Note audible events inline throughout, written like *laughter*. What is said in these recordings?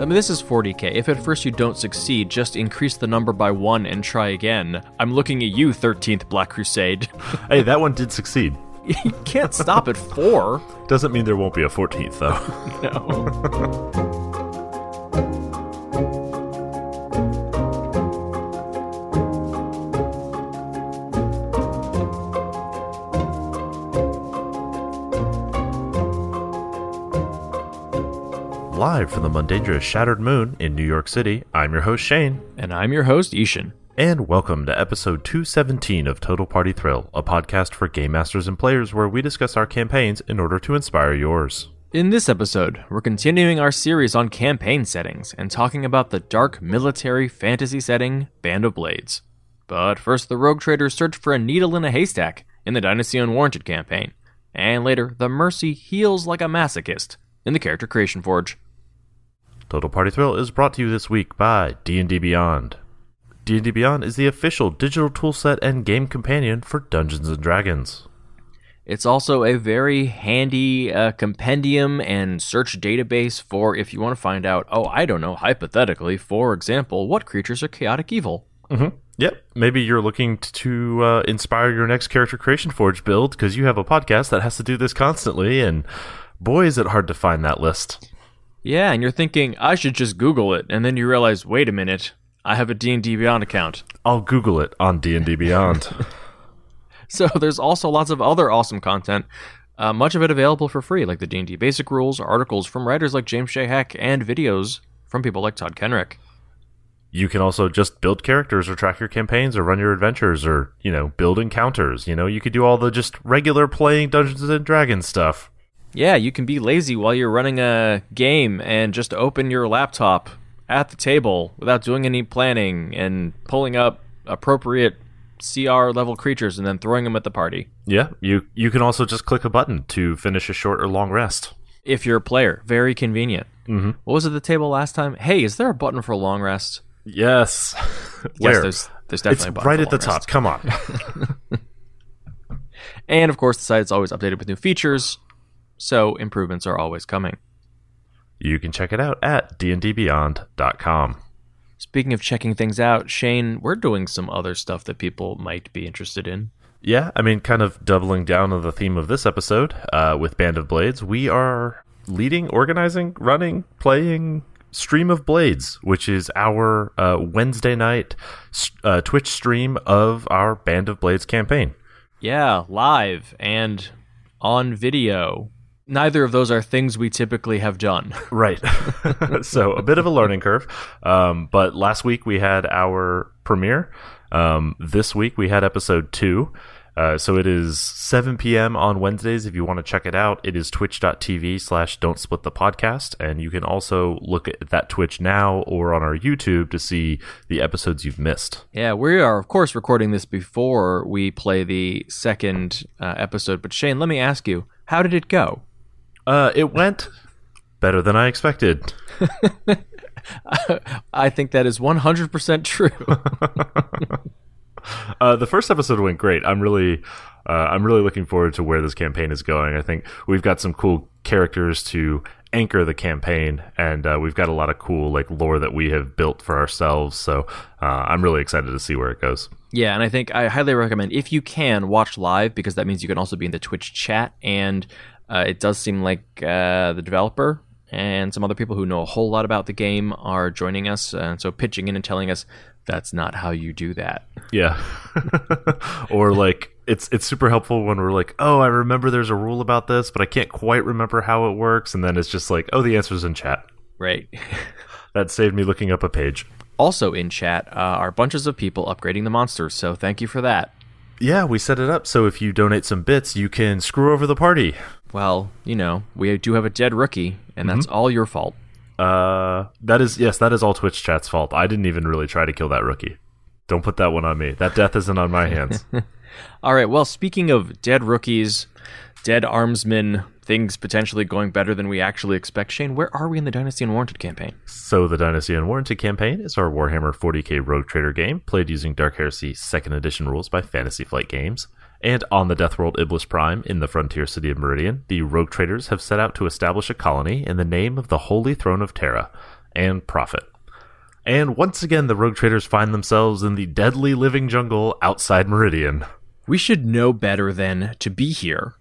I mean, this is 40k. If at first you don't succeed, just increase the number by one and try again. I'm looking at you, 13th Black Crusade. *laughs* Hey, that one did succeed. you can't stop at four. Doesn't mean there won't be a 14th, though. *laughs* No. *laughs* Live from the Mundangerous Shattered Moon in New York City, I'm your host, Shane, And I'm your host, I-Hsien. and welcome to episode 217 of Total Party Thrill, a podcast for game masters and players where we discuss our campaigns in order to inspire yours. In this episode, we're continuing our series on campaign settings and talking about the dark military fantasy setting, Band of Blades. But first, the rogue traders search for a needle in a haystack in the Dynasty Unwarranted campaign. And later, the Mercy heals like a masochist in the Character Creation Forge. Total Party Thrill is brought to you this week by D&D Beyond. D&D Beyond is the official digital toolset and game companion for Dungeons & Dragons. It's also a very handy uh, compendium and search database for if you want to find out, oh, I don't know, hypothetically, for example, what creatures are chaotic evil. Mm-hmm. Yep. Maybe you're looking to uh, inspire your next Character Creation Forge build because you have a podcast that has to do this constantly, and boy, is it hard to find that list. Yeah, and you're thinking, I should just Google it, and then you realize, wait a minute, I have a D&D Beyond account. I'll Google it on D&D Beyond. *laughs* So there's also lots of other awesome content, uh, much of it available for free, like the D&D basic rules, articles from writers like James J. Haeck, and videos from people like Todd Kenreck. you can also just build characters or track your campaigns or run your adventures or, you know, build encounters. You know, you could do all the just regular playing Dungeons and Dragons stuff. Yeah, you can be lazy while you're running a game and just open your laptop at the table without doing any planning and pulling up appropriate CR level creatures and then throwing them at the party. Yeah, you you can also just click a button to finish a short or long rest. If you're a player, very convenient. Mm-hmm. What was at the table last time? Hey, is there a button for a long rest? Yes. *laughs* Yes, Where? there's, there's it's definitely a button right at the top. rest. Come on. *laughs* And of course, the site is always updated with new features, so improvements are always coming. you can check it out at dndbeyond.com. Speaking of checking things out, Shane, we're doing some other stuff that people might be interested in. Yeah, I mean, kind of doubling down on the theme of this episode uh, with Band of Blades, we are leading, organizing, running, playing Stream of Blades, which is our uh, Wednesday night uh, Twitch stream of our Band of Blades campaign. Yeah, live and on video. Neither of those are things we typically have done. *laughs* Right. *laughs* so a bit of a learning curve. Um, but last week we had our premiere. Um, this week we had episode two. Uh, so it is 7 p.m. on Wednesdays. If you want to check it out, it is twitch.tv slash don't split the podcast. And you can also look at that Twitch now or on our YouTube to see the episodes you've missed. yeah, we are, of course, recording this before we play the second uh, episode. But Shane, let me ask you, how did it go? Uh, it went better than I expected. *laughs* I think that is 100% true. *laughs* Uh, the first episode went great. I'm really, uh, I'm really looking forward to where this campaign is going. I think we've got some cool characters to anchor the campaign, and uh, we've got a lot of cool like lore that we have built for ourselves. So uh, I'm really excited to see where it goes. Yeah, and I think I highly recommend if you can watch live because that means you can also be in the Twitch chat, and uh, it does seem like uh, the developer and some other people who know a whole lot about the game are joining us, and so pitching in and telling us that's not how you do that. Yeah, *laughs* or like it's it's super helpful when we're like, oh, I remember there's a rule about this, but I can't quite remember how it works, and then it's just like, oh, the answer's in chat. Right. *laughs* That saved me looking up a page. also in chat uh, are bunches of people upgrading the monsters, so thank you for that. Yeah, we set it up so if you donate some bits, you can screw over the party. Well, you know, we do have a dead rookie, and that's all your fault. Uh, that is yes, that is all Twitch chat's fault. I didn't even really try to kill that rookie. Don't put that one on me. That death isn't on my hands. *laughs* All right. Well, speaking of dead rookies, dead armsmen, things potentially going better than we actually expect. Shane, where are we in the Dynasty Unwarranted campaign? so the Dynasty Unwarranted campaign is our Warhammer 40k Rogue Trader game, played using Dark Heresy 2nd Edition rules by Fantasy Flight Games. And on the Death World Iblis Prime in the frontier city of Meridian, the Rogue Traders have set out to establish a colony in the name of the Holy Throne of Terra. and profit. And once again, the rogue traders find themselves in the deadly living jungle outside Meridian. We should know better than to be here.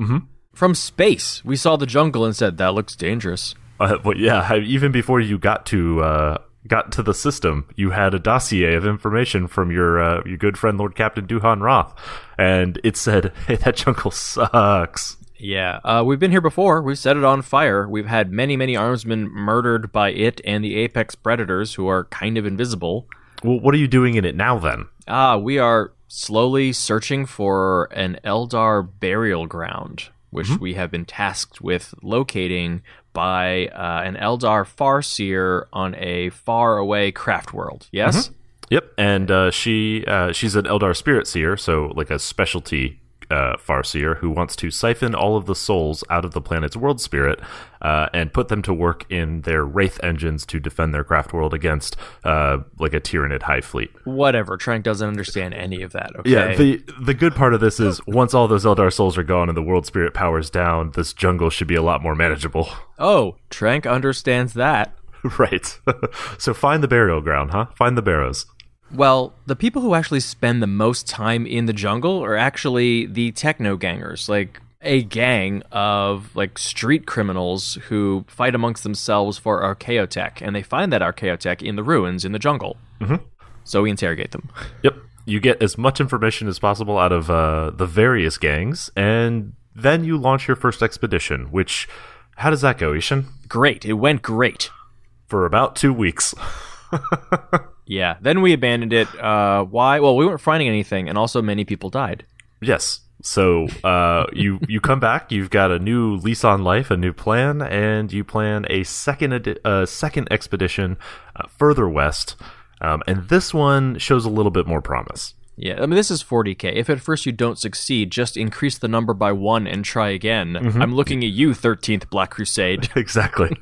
Mhm. From space, we saw the jungle and said, that looks dangerous. Uh, but yeah, even before you got to uh, got to the system, you had a dossier of information from your uh, your good friend Lord Captain Duhan Roth, and it said, *laughs* "Hey, that jungle sucks." Yeah, uh, we've been here before. We've set it on fire. We've had many, many armsmen murdered by it and the apex predators, who are kind of invisible. Well, what are you doing in it now then? Ah, we are slowly searching for an Eldar burial ground, which we have been tasked with locating by uh, an Eldar Farseer on a far away craft world. Yes? Yep, and uh, she uh, she's an Eldar spirit seer, so like a specialty uh, Farseer who wants to siphon all of the souls out of the planet's world spirit uh, and put them to work in their wraith engines to defend their craft world against uh, like a Tyranid hive fleet. Whatever. Trank doesn't understand any of that. Okay. Yeah, the the good part of this is once all those Eldar souls are gone and the world spirit powers down, this jungle should be a lot more manageable. oh, Trank understands that. *laughs* right. *laughs* so find the burial ground, huh? Find the barrows. Well, the people who actually spend the most time in the jungle are actually the techno gangers, like a gang of like street criminals who fight amongst themselves for archaeotech, and they find that archaeotech in the ruins in the jungle. Mm-hmm. So we interrogate them. Yep. You get as much information as possible out of uh, the various gangs, and then you launch your first expedition. Which, how does that go, I-Hsien? Great, it went great. For about two weeks. *laughs* Yeah, then we abandoned it. Uh, why? Well, we weren't finding anything, and also many people died. Yes. So uh, you you come back. You've got a new lease on life, a new plan, and you plan a second edi- uh, second expedition uh, further west. Um, and this one shows a little bit more promise. Yeah, I mean, this is 40k. If at first you don't succeed, just increase the number by one and try again. I'm looking at you, 13th Black Crusade. *laughs* Exactly.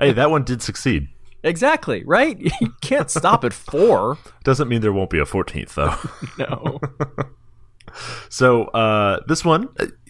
hey, that one did succeed. Exactly, right? *laughs* You can't stop at four. Doesn't mean there won't be a fourteenth though. *laughs* No. *laughs* So uh, this one,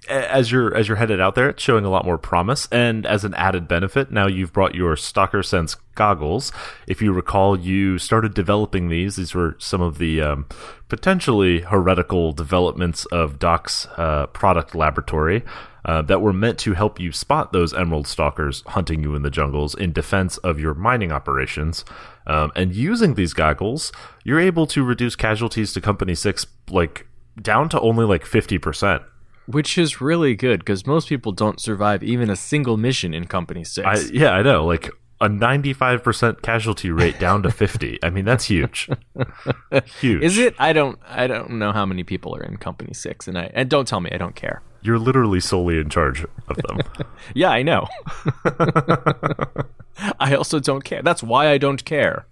as you're as you're headed out there, it's showing a lot more promise. And as an added benefit, now you've brought your Stalker Sense goggles. If you recall, you started developing these. These were some of the um, potentially heretical developments of Doc's uh, product laboratory. Uh, that were meant to help you spot those emerald stalkers hunting you in the jungles in defense of your mining operations. Um, and using these goggles, you're able to reduce casualties to Company 6 like down to only like 50%. Which is really good because most people don't survive even a single mission in Company 6. I, yeah, I know. Like a 95% casualty rate down to 50. I mean, that's huge. *laughs* huge. is it? I don't I don't know how many people are in Company 6 and I and don't tell me, I don't care. You're literally solely in charge of them. *laughs* Yeah, I know. *laughs* I also don't care. That's why I don't care.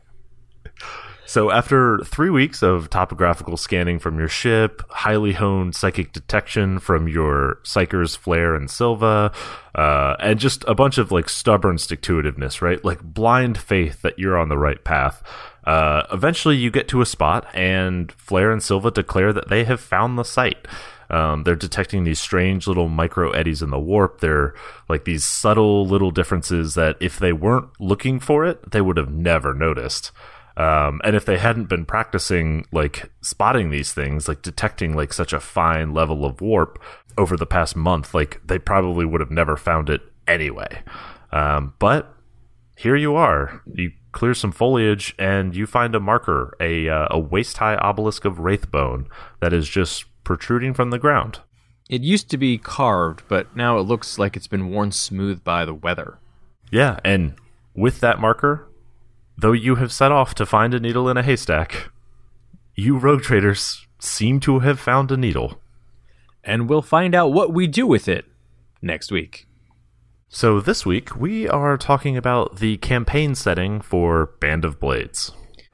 So, after three weeks of topographical scanning from your ship, highly honed psychic detection from your psykers Flare and Silva, uh, and just a bunch of like stubborn stick to itiveness, right? Like blind faith that you're on the right path. Uh, eventually, you get to a spot, and Flare and Silva declare that they have found the site. Um, they're detecting these strange little micro eddies in the warp. They're like these subtle little differences that if they weren't looking for it, they would have never noticed. Um, and if they hadn't been practicing like spotting these things, like detecting like such a fine level of warp over the past month, like they probably would have never found it anyway. Um, but here you are. You clear some foliage and you find a marker, a uh, a waist high obelisk of wraithbone that is just protruding from the ground. It used to be carved, but now it looks like it's been worn smooth by the weather. Yeah, and with that marker, though you have set off to find a needle in a haystack, you rogue traders seem to have found a needle. And we'll find out what we do with it next week. So this week we are talking about the campaign setting for Band of Blades.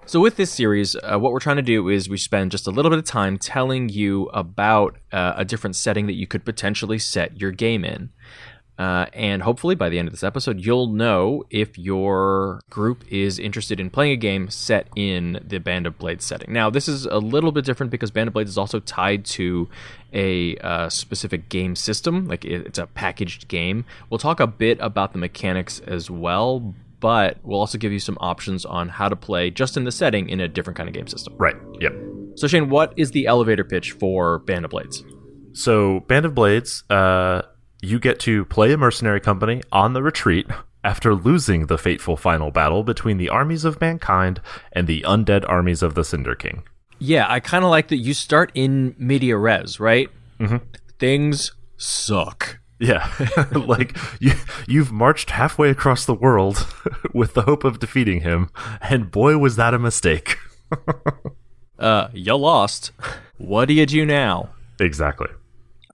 So, with this series, uh, what we're trying to do is we spend just a little bit of time telling you about uh, a different setting that you could potentially set your game in. Uh, and hopefully, by the end of this episode, you'll know if your group is interested in playing a game set in the Band of Blades setting. Now, this is a little bit different because Band of Blades is also tied to a uh, specific game system, like it- it's a packaged game. We'll talk a bit about the mechanics as well, but we'll also give you some options on how to play just in the setting in a different kind of game system. Right. Yep. So Shane, what is the elevator pitch for Band of Blades? So, Band of Blades, uh, you get to play a mercenary company on the retreat after losing the fateful final battle between the armies of mankind and the undead armies of the Cinder King. Yeah, I kind of like that you start in media res, right? Mm-hmm. Things suck. Yeah, *laughs* like you, you've marched halfway across the world *laughs* with the hope of defeating him, and boy, was that a mistake. *laughs* uh, you lost. What do you do now? Exactly.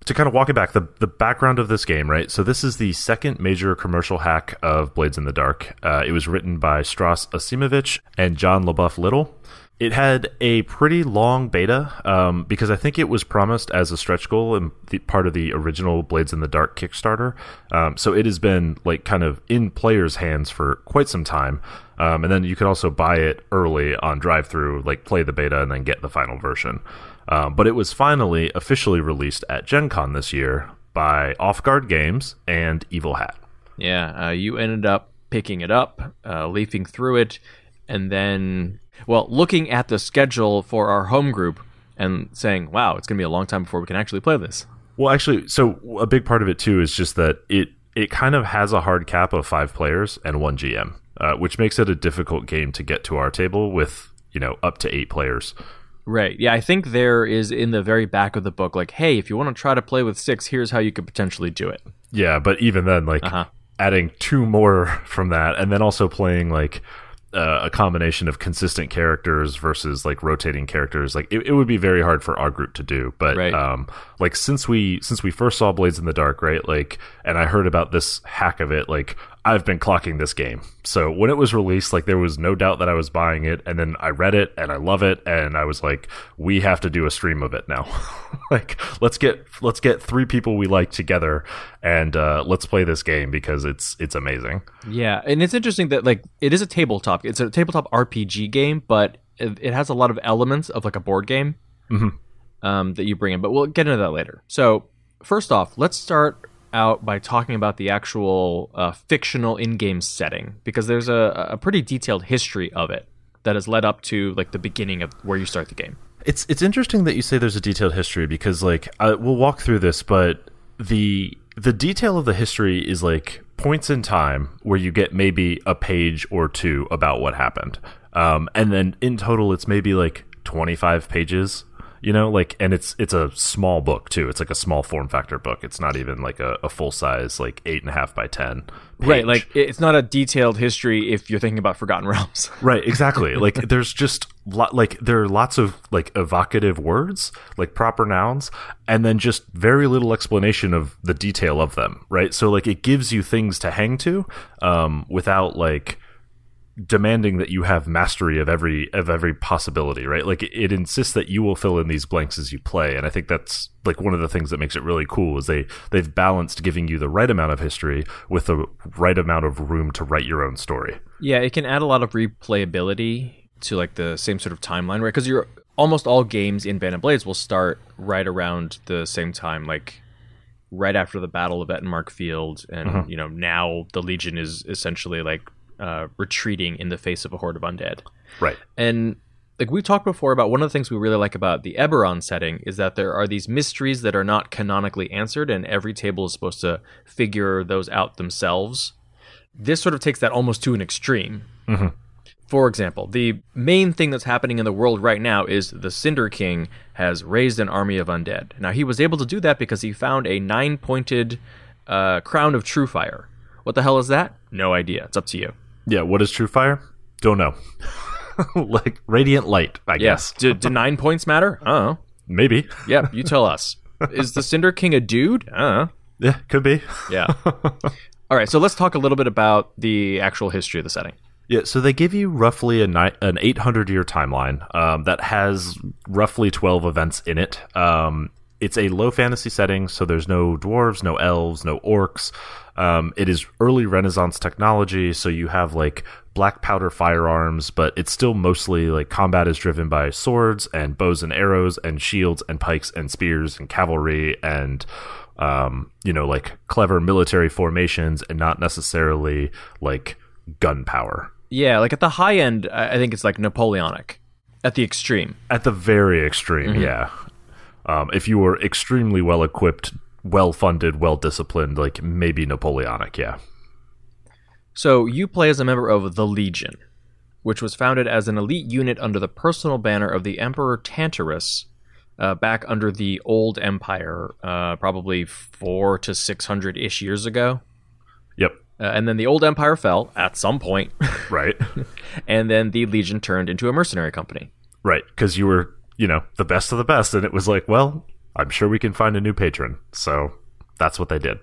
To kind of walk it back, the, the background of this game, right? So, this is the second major commercial hack of Blades in the Dark. Uh, it was written by Stras Acimovic and John LeBoeuf Little. It had a pretty long beta um, because I think it was promised as a stretch goal and part of the original Blades in the Dark Kickstarter. Um, so it has been like kind of in players' hands for quite some time. Um, and then you can also buy it early on DriveThru, like play the beta and then get the final version. Um, but it was finally officially released at Gen Con this year by Off Guard Games and Evil Hat. Yeah, uh, you ended up picking it up, uh, leafing through it, and then, well, looking at the schedule for our home group and saying, wow, it's going to be a long time before we can actually play this. Well, actually, so a big part of it too is just that it it kind of has a hard cap of five players and one GM, uh, which makes it a difficult game to get to our table with you know up to eight players. Right. Yeah, I think there is in the very back of the book, like, hey, if you want to try to play with six, here's how you could potentially do it. Yeah, but even then, like uh-huh. adding two more *laughs* from that, and then also playing like uh, a combination of consistent characters versus like rotating characters like it, it, would be very hard for our group to do but right. um like since we since we first saw blades in the dark right like and i heard about this hack of it like I've been clocking this game. So when it was released, like there was no doubt that I was buying it, and then I read it and I love it, and I was like, we have to do a stream of it now. *laughs* like let's get let's get three people we like together and uh, let's play this game because it's it's amazing. Yeah, and it's interesting that like it is a tabletop. It's a tabletop RPG game, but it, it has a lot of elements of like a board game mm-hmm. um, that you bring in. But we'll get into that later. So first off, let's start out by talking about the actual uh, fictional in-game setting because there's a, a pretty detailed history of it that has led up to like the beginning of where you start the game. It's it's interesting that you say there's a detailed history because like I, we'll walk through this, but the the detail of the history is like points in time where you get maybe a page or two about what happened, um, and then in total it's maybe like 25 pages you know like and it's it's a small book too. It's like a small form factor book. It's not even like a, a full size like eight and a half by ten page. right like it's not a detailed history if you're thinking about forgotten realms. *laughs* Right exactly. Like there's just lot like there are lots of like evocative words like proper nouns and then just very little explanation of the detail of them right? So like it gives you things to hang to um without like demanding that you have mastery of every of every possibility right? Like it, it, insists that you will fill in these blanks as you play and i think that's like one of the things that makes it really cool is they they've balanced giving you the right amount of history with the right amount of room to write your own story. Yeah it can add a lot of replayability to like the same sort of timeline right? Because you're almost all games in band of blades will start right around the same time like right after the battle of Ettenmark Field and uh-huh. you know now the legion is essentially like uh, retreating in the face of a horde of undead. Right. And like we talked before about one of the things we really like about the Eberron setting is that there are these mysteries that are not canonically answered, and every table is supposed to figure those out themselves. This sort of takes that almost to an extreme. Mm-hmm. For example, the main thing that's happening in the world right now is the Cinder King has raised an army of undead. Now, he was able to do that because he found a nine pointed uh, crown of true fire. What the hell is that? No idea. It's up to you. Yeah, what is true fire? Don't know. *laughs* like radiant light, I guess. Do, do nine points matter? I don't know. Maybe. Yeah, you tell *laughs* us. Is the Cinder King a dude? I don't know. Yeah, could be. Yeah. *laughs* All right, so let's talk a little bit about the actual history of the setting. Yeah, so they give you roughly a ni- an 800 year timeline um, that has roughly 12 events in it. Um, it's a low fantasy setting, so there's no dwarves, no elves, no orcs. Um, it is early Renaissance technology, so you have like black powder firearms, but it's still mostly like combat is driven by swords and bows and arrows and shields and pikes and spears and cavalry and um, you know like clever military formations and not necessarily like gunpowder. Yeah, like at the high end, I think it's like Napoleonic. At the extreme. At the very extreme, yeah. Um, if you were extremely well equipped, well funded, well disciplined, like maybe Napoleonic, yeah. So you play as a member of the Legion, which was founded as an elite unit under the personal banner of the Emperor Tantarus uh, back under the Old Empire, uh, probably four to six hundred ish years ago. Yep. Uh, and then the Old Empire fell at some point, *laughs* Right. and then the Legion turned into a mercenary company. right. Because you were, you know, the best of the best. And it was like, well, I'm sure we can find a new patron. So that's what they did.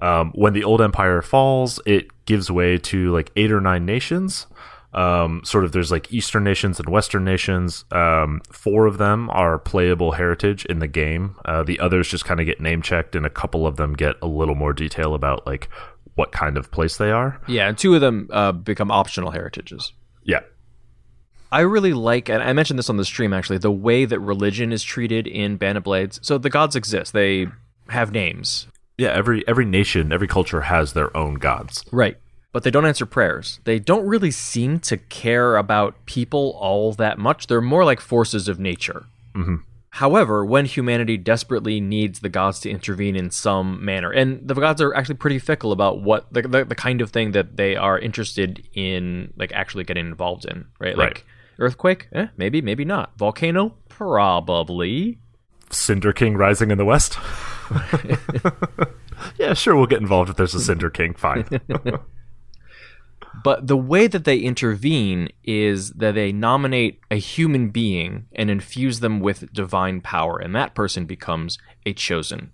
Um, when the old empire falls, it gives way to like eight or nine nations. Um, sort of, there's like Eastern nations and Western nations. Um, four of them are playable heritage in the game. Uh, the others just kind of get name checked, and a couple of them get a little more detail about like what kind of place they are. Yeah, and two of them uh, become optional heritages. Yeah, I really like, and I mentioned this on the stream actually, the way that religion is treated in Band of Blades. So the gods exist; they have names, yeah. Every every nation, every culture has their own gods. right? But they don't answer prayers. They don't really seem to care about people all that much. They're more like forces of nature. Mhm. However, when humanity desperately needs the gods to intervene in some manner, and the gods are actually pretty fickle about what the, the, the kind of thing that they are interested in, like actually getting involved in, right? Right. Like earthquake, eh, maybe, maybe not. Volcano, probably. Cinder King rising in the west. *laughs* yeah, sure, we'll get involved if there's a Cinder King. Fine. *laughs* *laughs* But the way that they intervene is that they nominate a human being and infuse them with divine power, and that person becomes a chosen.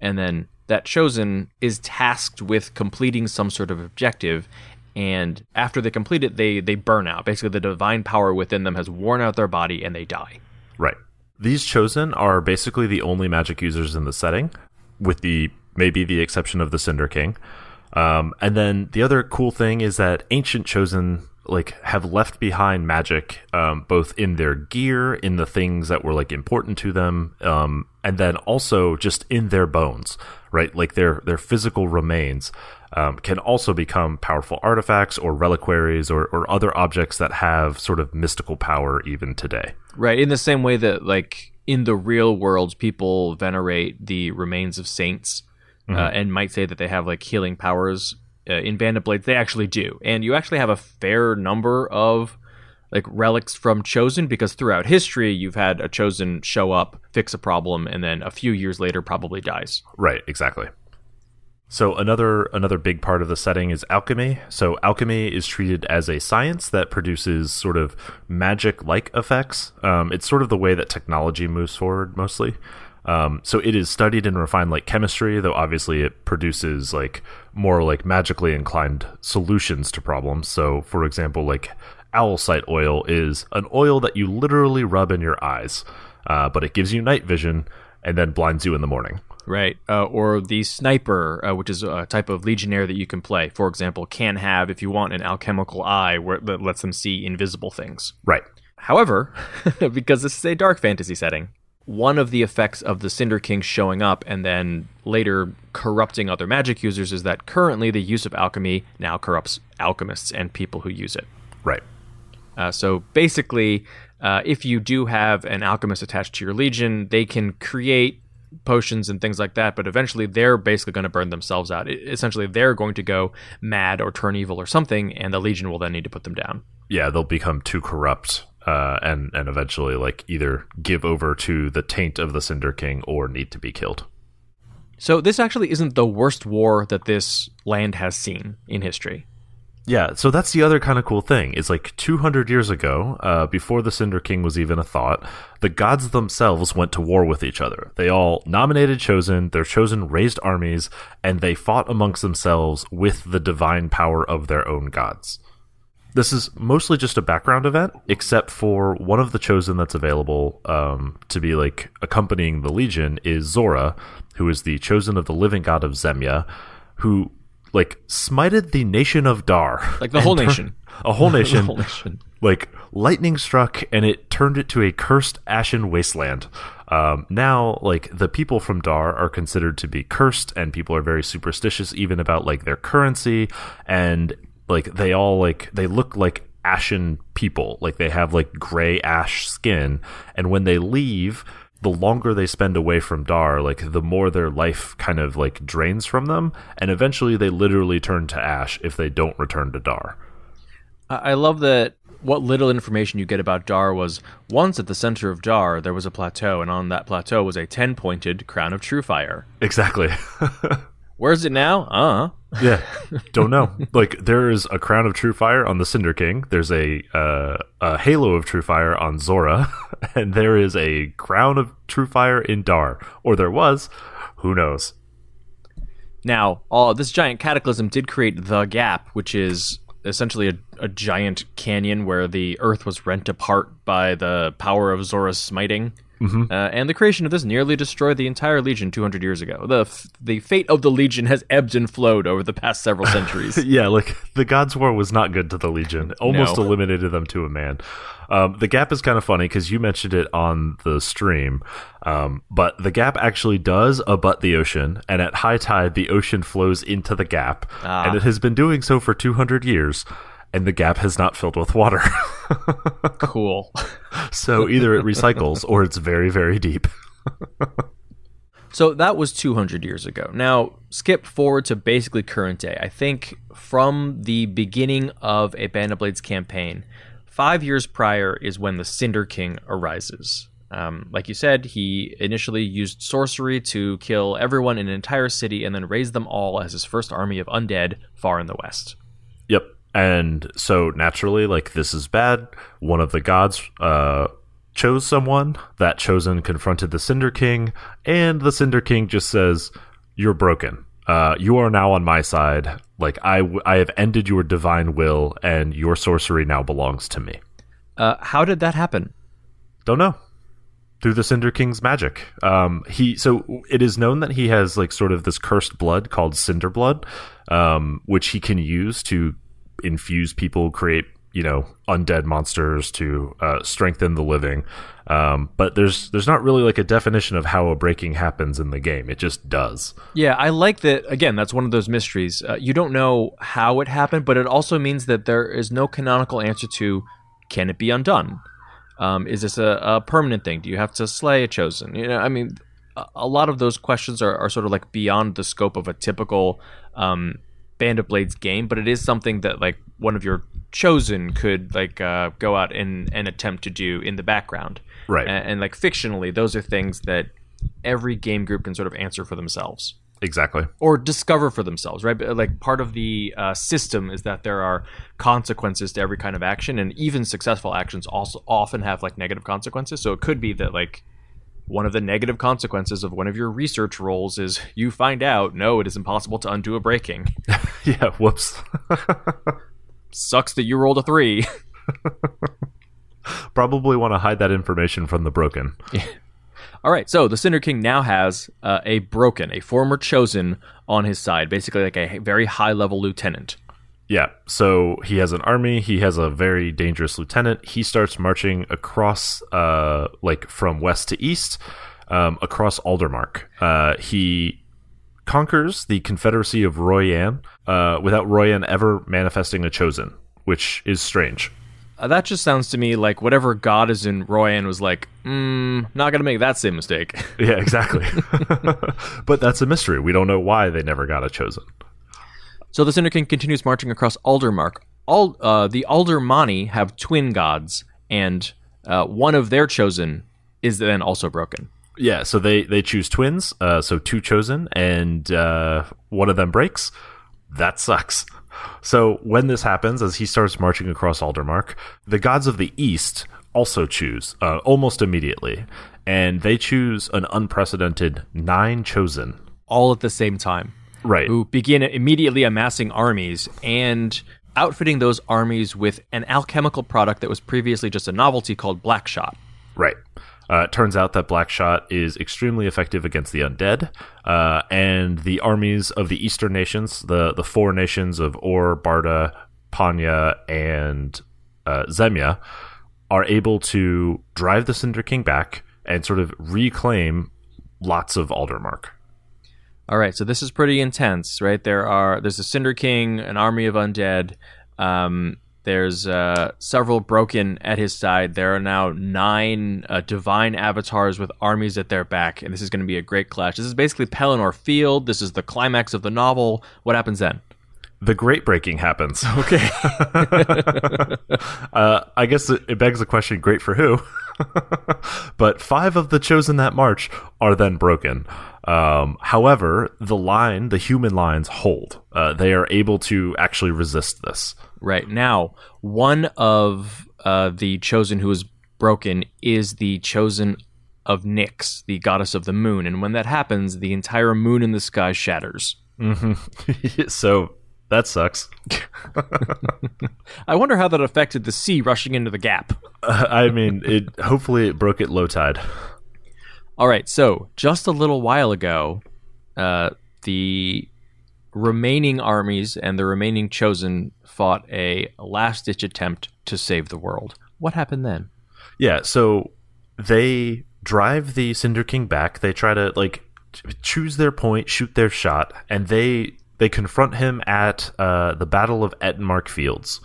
And then that chosen is tasked with completing some sort of objective, and after they complete it, they, they burn out. Basically, the divine power within them has worn out their body and they die. right. These chosen are basically the only magic users in the setting, with the maybe the exception of the Cinder King. Um, and then the other cool thing is that ancient chosen like have left behind magic, um, both in their gear, in the things that were like important to them, um, and then also just in their bones, right? Like their their physical remains um, can also become powerful artifacts or reliquaries or, or other objects that have sort of mystical power even today. Right. In the same way that, like, in the real world, people venerate the remains of saints uh, and might say that they have, like, healing powers. Uh, in Band of Blades, they actually do. And you actually have a fair number of, like, relics from Chosen because throughout history, you've had a Chosen show up, fix a problem, and then a few years later probably dies. Right, exactly. So another another big part of the setting is alchemy. So alchemy is treated as a science that produces sort of magic-like effects. Um, it's sort of the way that technology moves forward, mostly. Um, so it is studied and refined like chemistry, though obviously it produces like more like magically inclined solutions to problems. So, for example, like owlsight oil is an oil that you literally rub in your eyes, uh, but it gives you night vision and then blinds you in the morning. Right. Uh, or the Sniper, uh, which is a type of Legionnaire that you can play, for example, can have, if you want, an alchemical eye where, that lets them see invisible things. Right. However, *laughs* because this is a dark fantasy setting, one of the effects of the Cinder King showing up and then later corrupting other magic users is that currently the use of alchemy now corrupts alchemists and people who use it. Right. Uh, so basically, uh, if you do have an alchemist attached to your legion, they can create potions and things like that, but eventually they're basically going to burn themselves out. It- essentially, they're going to go mad or turn evil or something, and the legion will then need to put them down. yeah, they'll become too corrupt uh, and and eventually like either give over to the taint of the Cinder King or need to be killed. So this actually isn't the worst war that this land has seen in history. Yeah, so that's the other kind of cool thing. Is like 200 years ago, uh, before the Cinder King was even a thought, the gods themselves went to war with each other. They all nominated chosen, their chosen raised armies, and they fought amongst themselves with the divine power of their own gods. This is mostly just a background event, except for one of the chosen that's available um, to be like accompanying the Legion is Zora, who is the chosen of the living god of Zemya, who like smited the nation of Dar, Like the whole tur- nation. a whole *laughs* nation, whole nation. like lightning struck and it turned it to a cursed ashen wasteland. Um, now, like the people from Dar are considered to be cursed, and people are very superstitious even about like their currency. And like they all like they look like ashen people. Like they have like gray ash skin, and when they leave, the longer they spend away from Dar, like the more their life kind of like drains from them, and eventually they literally turn to ash if they don't return to Dar. I love that what little information you get about Dar was once at the center of Dar there was a plateau, and on that plateau was a ten pointed crown of true fire. Exactly. *laughs* Where is it now? Uh yeah, *laughs* don't know. Like there is a crown of true fire on the Cinder King. There's a uh, a halo of true fire on Zora, *laughs* and there is a crown of true fire in Dar, or there was. Who knows? Now, all this giant cataclysm did create the gap, which is essentially a, a giant canyon where the earth was rent apart by the power of Zora's smiting. Uh, and the creation of this nearly destroyed the entire Legion 200 years ago. The f- the fate of the Legion has ebbed and flowed over the past several *laughs* centuries. Yeah, like the Gods War was not good to the Legion. Almost No. eliminated them to a man. Um, the gap is kind of funny because you mentioned it on the stream, um, but the gap actually does abut the ocean, and at high tide, the ocean flows into the gap, Ah. and it has been doing so for 200 years, and the gap has not filled with water. *laughs* cool. so either it recycles or it's very, very deep. *laughs* So that was 200 years ago. Now, skip forward to basically current day. I think from the beginning of a Band of Blades campaign, five years prior is when the Cinder King arises. Um, like you said, he initially used sorcery to kill everyone in an entire city and then raised them all as his first army of undead far in the west. And so naturally, like this is bad. One of the gods uh, chose someone. That chosen confronted the Cinder King, and the Cinder King just says, "You're broken. Uh, you are now on my side. Like I, w- I have ended your divine will, and your sorcery now belongs to me." Uh, how did that happen? Don't know. Through the Cinder King's magic. Um, he so it is known that he has like sort of this cursed blood called Cinder Blood, um, which he can use to infuse people, create you know undead monsters to uh, strengthen the living. Um, but there's there's not really like a definition of how a breaking happens in the game. It just does. Yeah, I like that. Again, that's one of those mysteries. Uh, you don't know how it happened, but it also means that there is no canonical answer to can it be undone? Um, is this a, a permanent thing? Do you have to slay a chosen? You know, I mean, a, a lot of those questions are, are sort of like beyond the scope of a typical um, Band of Blades game, but it is something that like one of your chosen could like uh, go out and, and attempt to do in the background. Right. And, and like fictionally, those are things that every game group can sort of answer for themselves Exactly. or discover for themselves, right? But, Like part of the uh, system is that there are consequences to every kind of action, and even successful actions also often have like negative consequences. So it could be that like one of the negative consequences of one of your research roles is you find out no, it is impossible to undo a breaking. *laughs* Yeah. Whoops. *laughs* Sucks that you rolled a three. *laughs* Probably want to hide that information from the broken. All right, so the Cinder King now has uh, a broken, a former chosen on his side, basically like a very high level lieutenant. Yeah, so he has an army. He has a very dangerous lieutenant. He starts marching across, uh, like from west to east, um, across Aldermark. Uh, he conquers the Confederacy of Royan uh, without Royan ever manifesting a chosen, which is strange. Uh, that just sounds to me like whatever god is in Royan was like, mm, not gonna make that same mistake. *laughs* Yeah, exactly. *laughs* but that's a mystery. We don't know why they never got a chosen. So the Cinder continues marching across Aldermark. All uh, the Aldermani have twin gods, and uh, one of their chosen is then also broken. Yeah, so they they choose twins, uh, so two chosen, and uh, one of them breaks. That sucks. So when this happens, as he starts marching across Aldermark, the gods of the east also choose uh, almost immediately, and they choose an unprecedented nine chosen. all at the same time, Right. who begin immediately amassing armies and outfitting those armies with an alchemical product that was previously just a novelty called Blackshot. Right. Uh, it turns out that Blackshot is extremely effective against the undead, uh, and the armies of the eastern nations, the the four nations of Or, Barda, Panya, and uh, Zemya, are able to drive the Cinder King back and sort of reclaim lots of Aldermark. All right, so this is pretty intense, right? There are there's a Cinder King, an army of undead, Um, there's uh, several broken at his side. There are now nine uh, divine avatars with armies at their back, and this is going to be a great clash. This is basically Pelennor Field. This is the climax of the novel. What happens then? The great breaking happens. *laughs* Okay. *laughs* uh, I guess it, it begs the question: great for who? *laughs* but five of the chosen that march are then broken. Um, however, the line, the human lines, hold. Uh, they are able to actually resist this. Right now, one of uh, the chosen who is broken is the chosen of Nyx, the goddess of the moon, and when that happens, the entire moon in the sky shatters. Mm-hmm. *laughs* so that sucks. *laughs* I wonder how that affected the sea rushing into the gap. Uh, *laughs* I mean, it. Hopefully, it broke at low tide. All right, so just a little while ago, uh, the remaining armies and the remaining chosen fought a last ditch attempt to save the world. What happened then? Yeah, so they drive the Cinder King back. They try to like choose their point, shoot their shot, and they they confront him at uh, the Battle of Ettenmark Fields.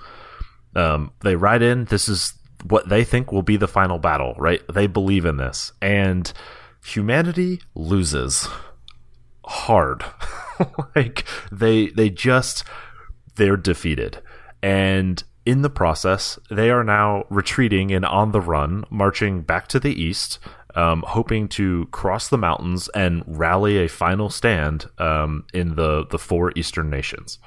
Um, they ride in. This is what they think will be the final battle, right? They believe in this, and humanity loses hard. *laughs* like they they just they're defeated. And in the process, they are now retreating and on the run, marching back to the east, um, hoping to cross the mountains and rally a final stand um, in the, the four eastern nations.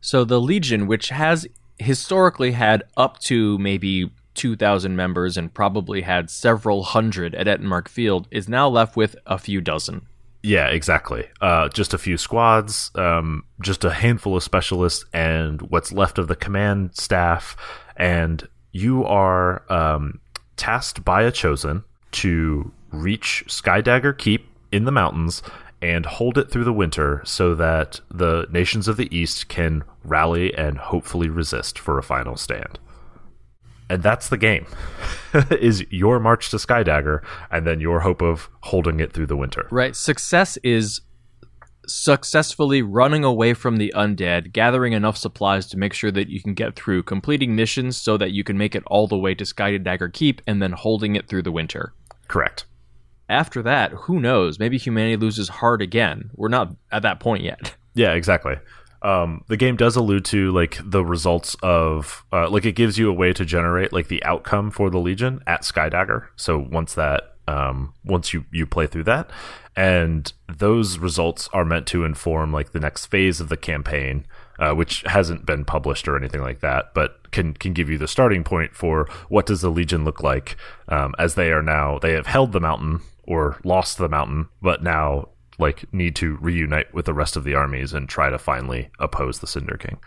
So the Legion, which has historically had up to maybe 2,000 members and probably had several hundred at Ettenmark Field, is now left with a few dozen. Yeah, exactly. Uh, just a few squads, um, just a handful of specialists, and what's left of the command staff. And you are um, tasked by a chosen to reach Skydagger Keep in the mountains and hold it through the winter so that the nations of the east can rally and hopefully resist for a final stand and that's the game *laughs* is your march to skydagger and then your hope of holding it through the winter. Right. Success is successfully running away from the undead gathering enough supplies to make sure that you can get through completing missions so that you can make it all the way to skydagger keep and then holding it through the winter. Correct. After that who knows? Maybe humanity loses hard again. We're not at that point yet. Yeah exactly um, the game does allude to like the results of uh, like it gives you a way to generate like the outcome for the legion at skydagger. So once that um, once you you play through that. And those results are meant to inform like the next phase of the campaign uh, which hasn't been published or anything like that but can can give you the starting point for what does the legion look like um, as they are now they have held the mountain or lost the mountain but now like need to reunite with the rest of the armies and try to finally oppose the Cinder King.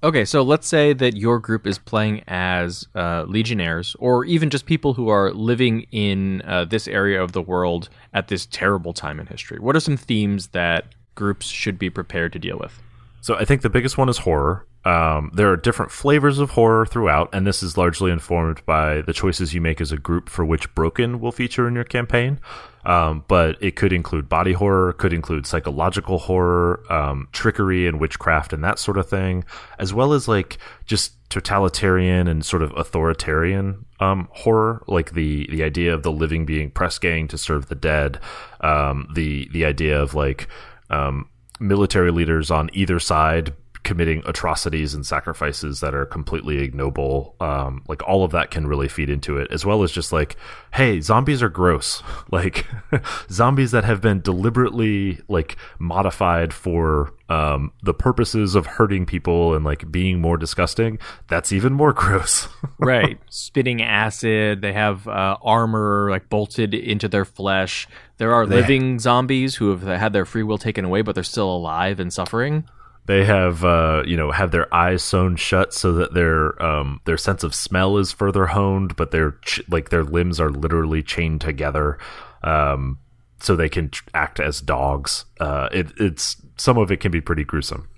Okay, so let's say that your group is playing as uh, legionnaires, or even just people who are living in uh, this area of the world at this terrible time in history. What are some themes that groups should be prepared to deal with? So I think the biggest one is horror. Um, there are different flavors of horror throughout, and this is largely informed by the choices you make as a group for which Broken will feature in your campaign. Um, but it could include body horror, could include psychological horror, um, trickery and witchcraft and that sort of thing, as well as like just totalitarian and sort of authoritarian um, horror, like the the idea of the living being press gang to serve the dead, um, the the idea of like um, military leaders on either side committing atrocities and sacrifices that are completely ignoble. Um, like all of that can really feed into it, as well as just like, hey, zombies are gross. *laughs* Like *laughs* zombies that have been deliberately like modified for um, the purposes of hurting people and like being more disgusting. That's even more *laughs* gross. right, spitting acid. They have uh, armor like bolted into their flesh. There are living zombies who have had their free will taken away, but they're still alive and suffering. They have, uh, you know, have their eyes sewn shut so that their um, their sense of smell is further honed, but their ch- like their limbs are literally chained together, um, so they can tr- act as dogs. Uh, it, it's some of it can be pretty gruesome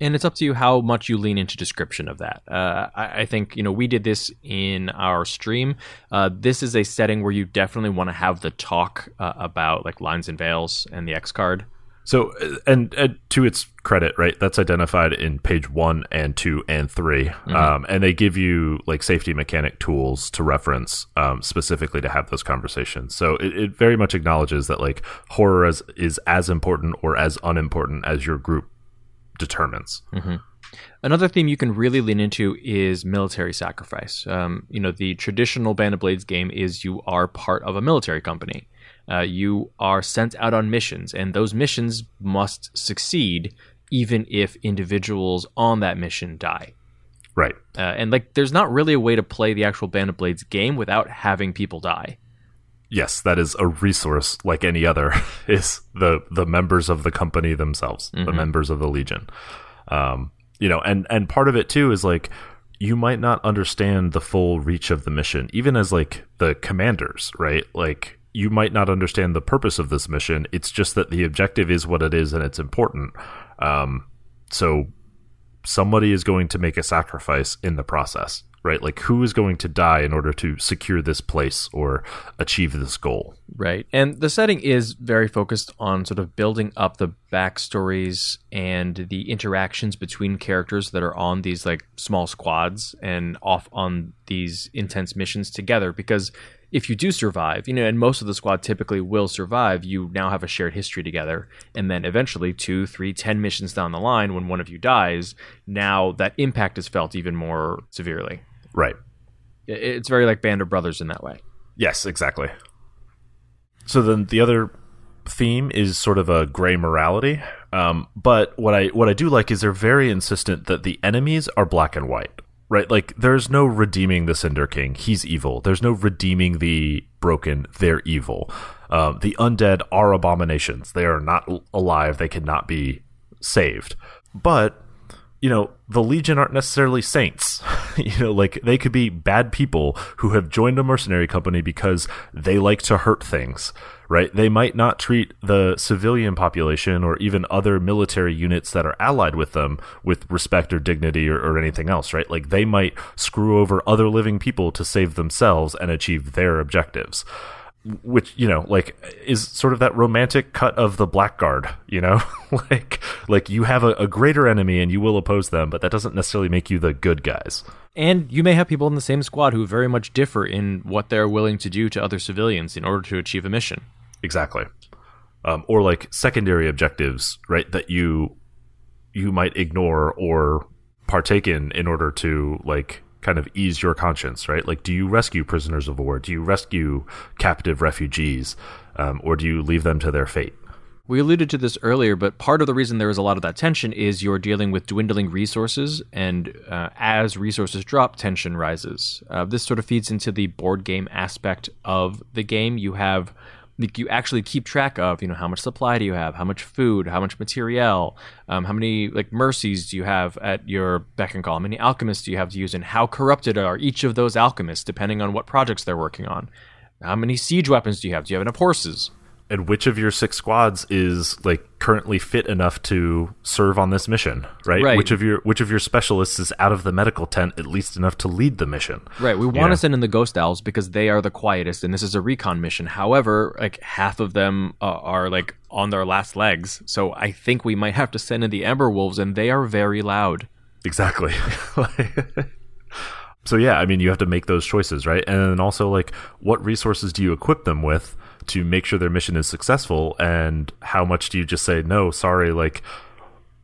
and it's up to you how much you lean into description of that. Uh, I, I, think you know we did this in our stream. Uh, this is a setting where you definitely want to have the talk uh, about like lines and veils and the X card. So, uh, and, and to its credit, right, that's identified in page one and two and 3 Mm-hmm. um, and they give you like safety mechanic tools to reference um, specifically to have those conversations. So it, it very much acknowledges that like horror is, is as important or as unimportant as your group determines. Another theme you can really lean into is military sacrifice. Um, you know, the traditional Band of Blades game is you are part of a military company. Uh, you are sent out on missions, and those missions must succeed even if individuals on that mission die. Right. Uh, and like, there's not really a way to play the actual Band of Blades game without having people die. Yes, that is a resource like any other. *laughs* Is the the members of the company themselves, the members of the Legion. Um, you know, and and part of it too is like you might not understand the full reach of the mission, even as like the commanders, right? Like you might not understand the purpose of this mission. It's just that the objective is what it is, and it's important. Um, so somebody is going to make a sacrifice in the process, right? Like who is going to die in order to secure this place or achieve this goal? Right. And the setting is very focused on sort of building up the backstories and the interactions between characters that are on these like small squads and off on these intense missions together because if you do survive, you know, and most of the squad typically will survive, you now have a shared history together. And then eventually, two, three, ten missions down the line, when one of you dies, now that impact is felt even more severely. Right. It's very like Band of Brothers in that way. Yes, exactly. So then the other theme is sort of a gray morality. Um, but what I what I do like is they're very insistent that the enemies are black and white. Right? Like there's no redeeming the Cinder King. He's evil. There's no redeeming the broken. They're evil. Um, the undead are abominations. They are not alive. They cannot be saved. But you know, the Legion aren't necessarily saints. *laughs* you know, like they could be bad people who have joined a mercenary company because they like to hurt things, right? They might not treat the civilian population or even other military units that are allied with them with respect or dignity or, or anything else, right? Like they might screw over other living people to save themselves and achieve their objectives which you know like is sort of that romantic cut of the blackguard you know *laughs* like like you have a, a greater enemy and you will oppose them but that doesn't necessarily make you the good guys And you may have people in the same squad who very much differ in what they're willing to do to other civilians in order to achieve a mission. Exactly. Um, or like secondary objectives right that you you might ignore or partake in in order to like kind of ease your conscience right? Like do you rescue prisoners of war? Do you rescue captive refugees? Um, or do you leave them to their fate? We alluded to this earlier, but part of the reason there is a lot of that tension is you're dealing with dwindling resources, and uh, as resources drop, tension rises. Uh, this sort of feeds into the board game aspect of the game. You have like you actually keep track of you know how much supply do you have? How much food? How much materiel um, how many like mercies do you have at your beck and call? How many alchemists do you have to use? And how corrupted are each of those alchemists depending on what projects they're working on? How many siege weapons do you have? Do you have enough horses and which of your six squads is like currently fit enough to serve on this mission right, Right. which of your which of your specialists is out of the medical tent at least enough to lead the mission Right. We want to send in the Ghost Owls because they are the quietest, and this is a recon mission. However, like half of them uh, are like on their last legs, so I think we might have to send in the Ember Wolves, and they are very loud. exactly *laughs* so yeah i mean you have to make those choices right and then also like what resources do you equip them with to make sure their mission is successful and how much do you just say no sorry like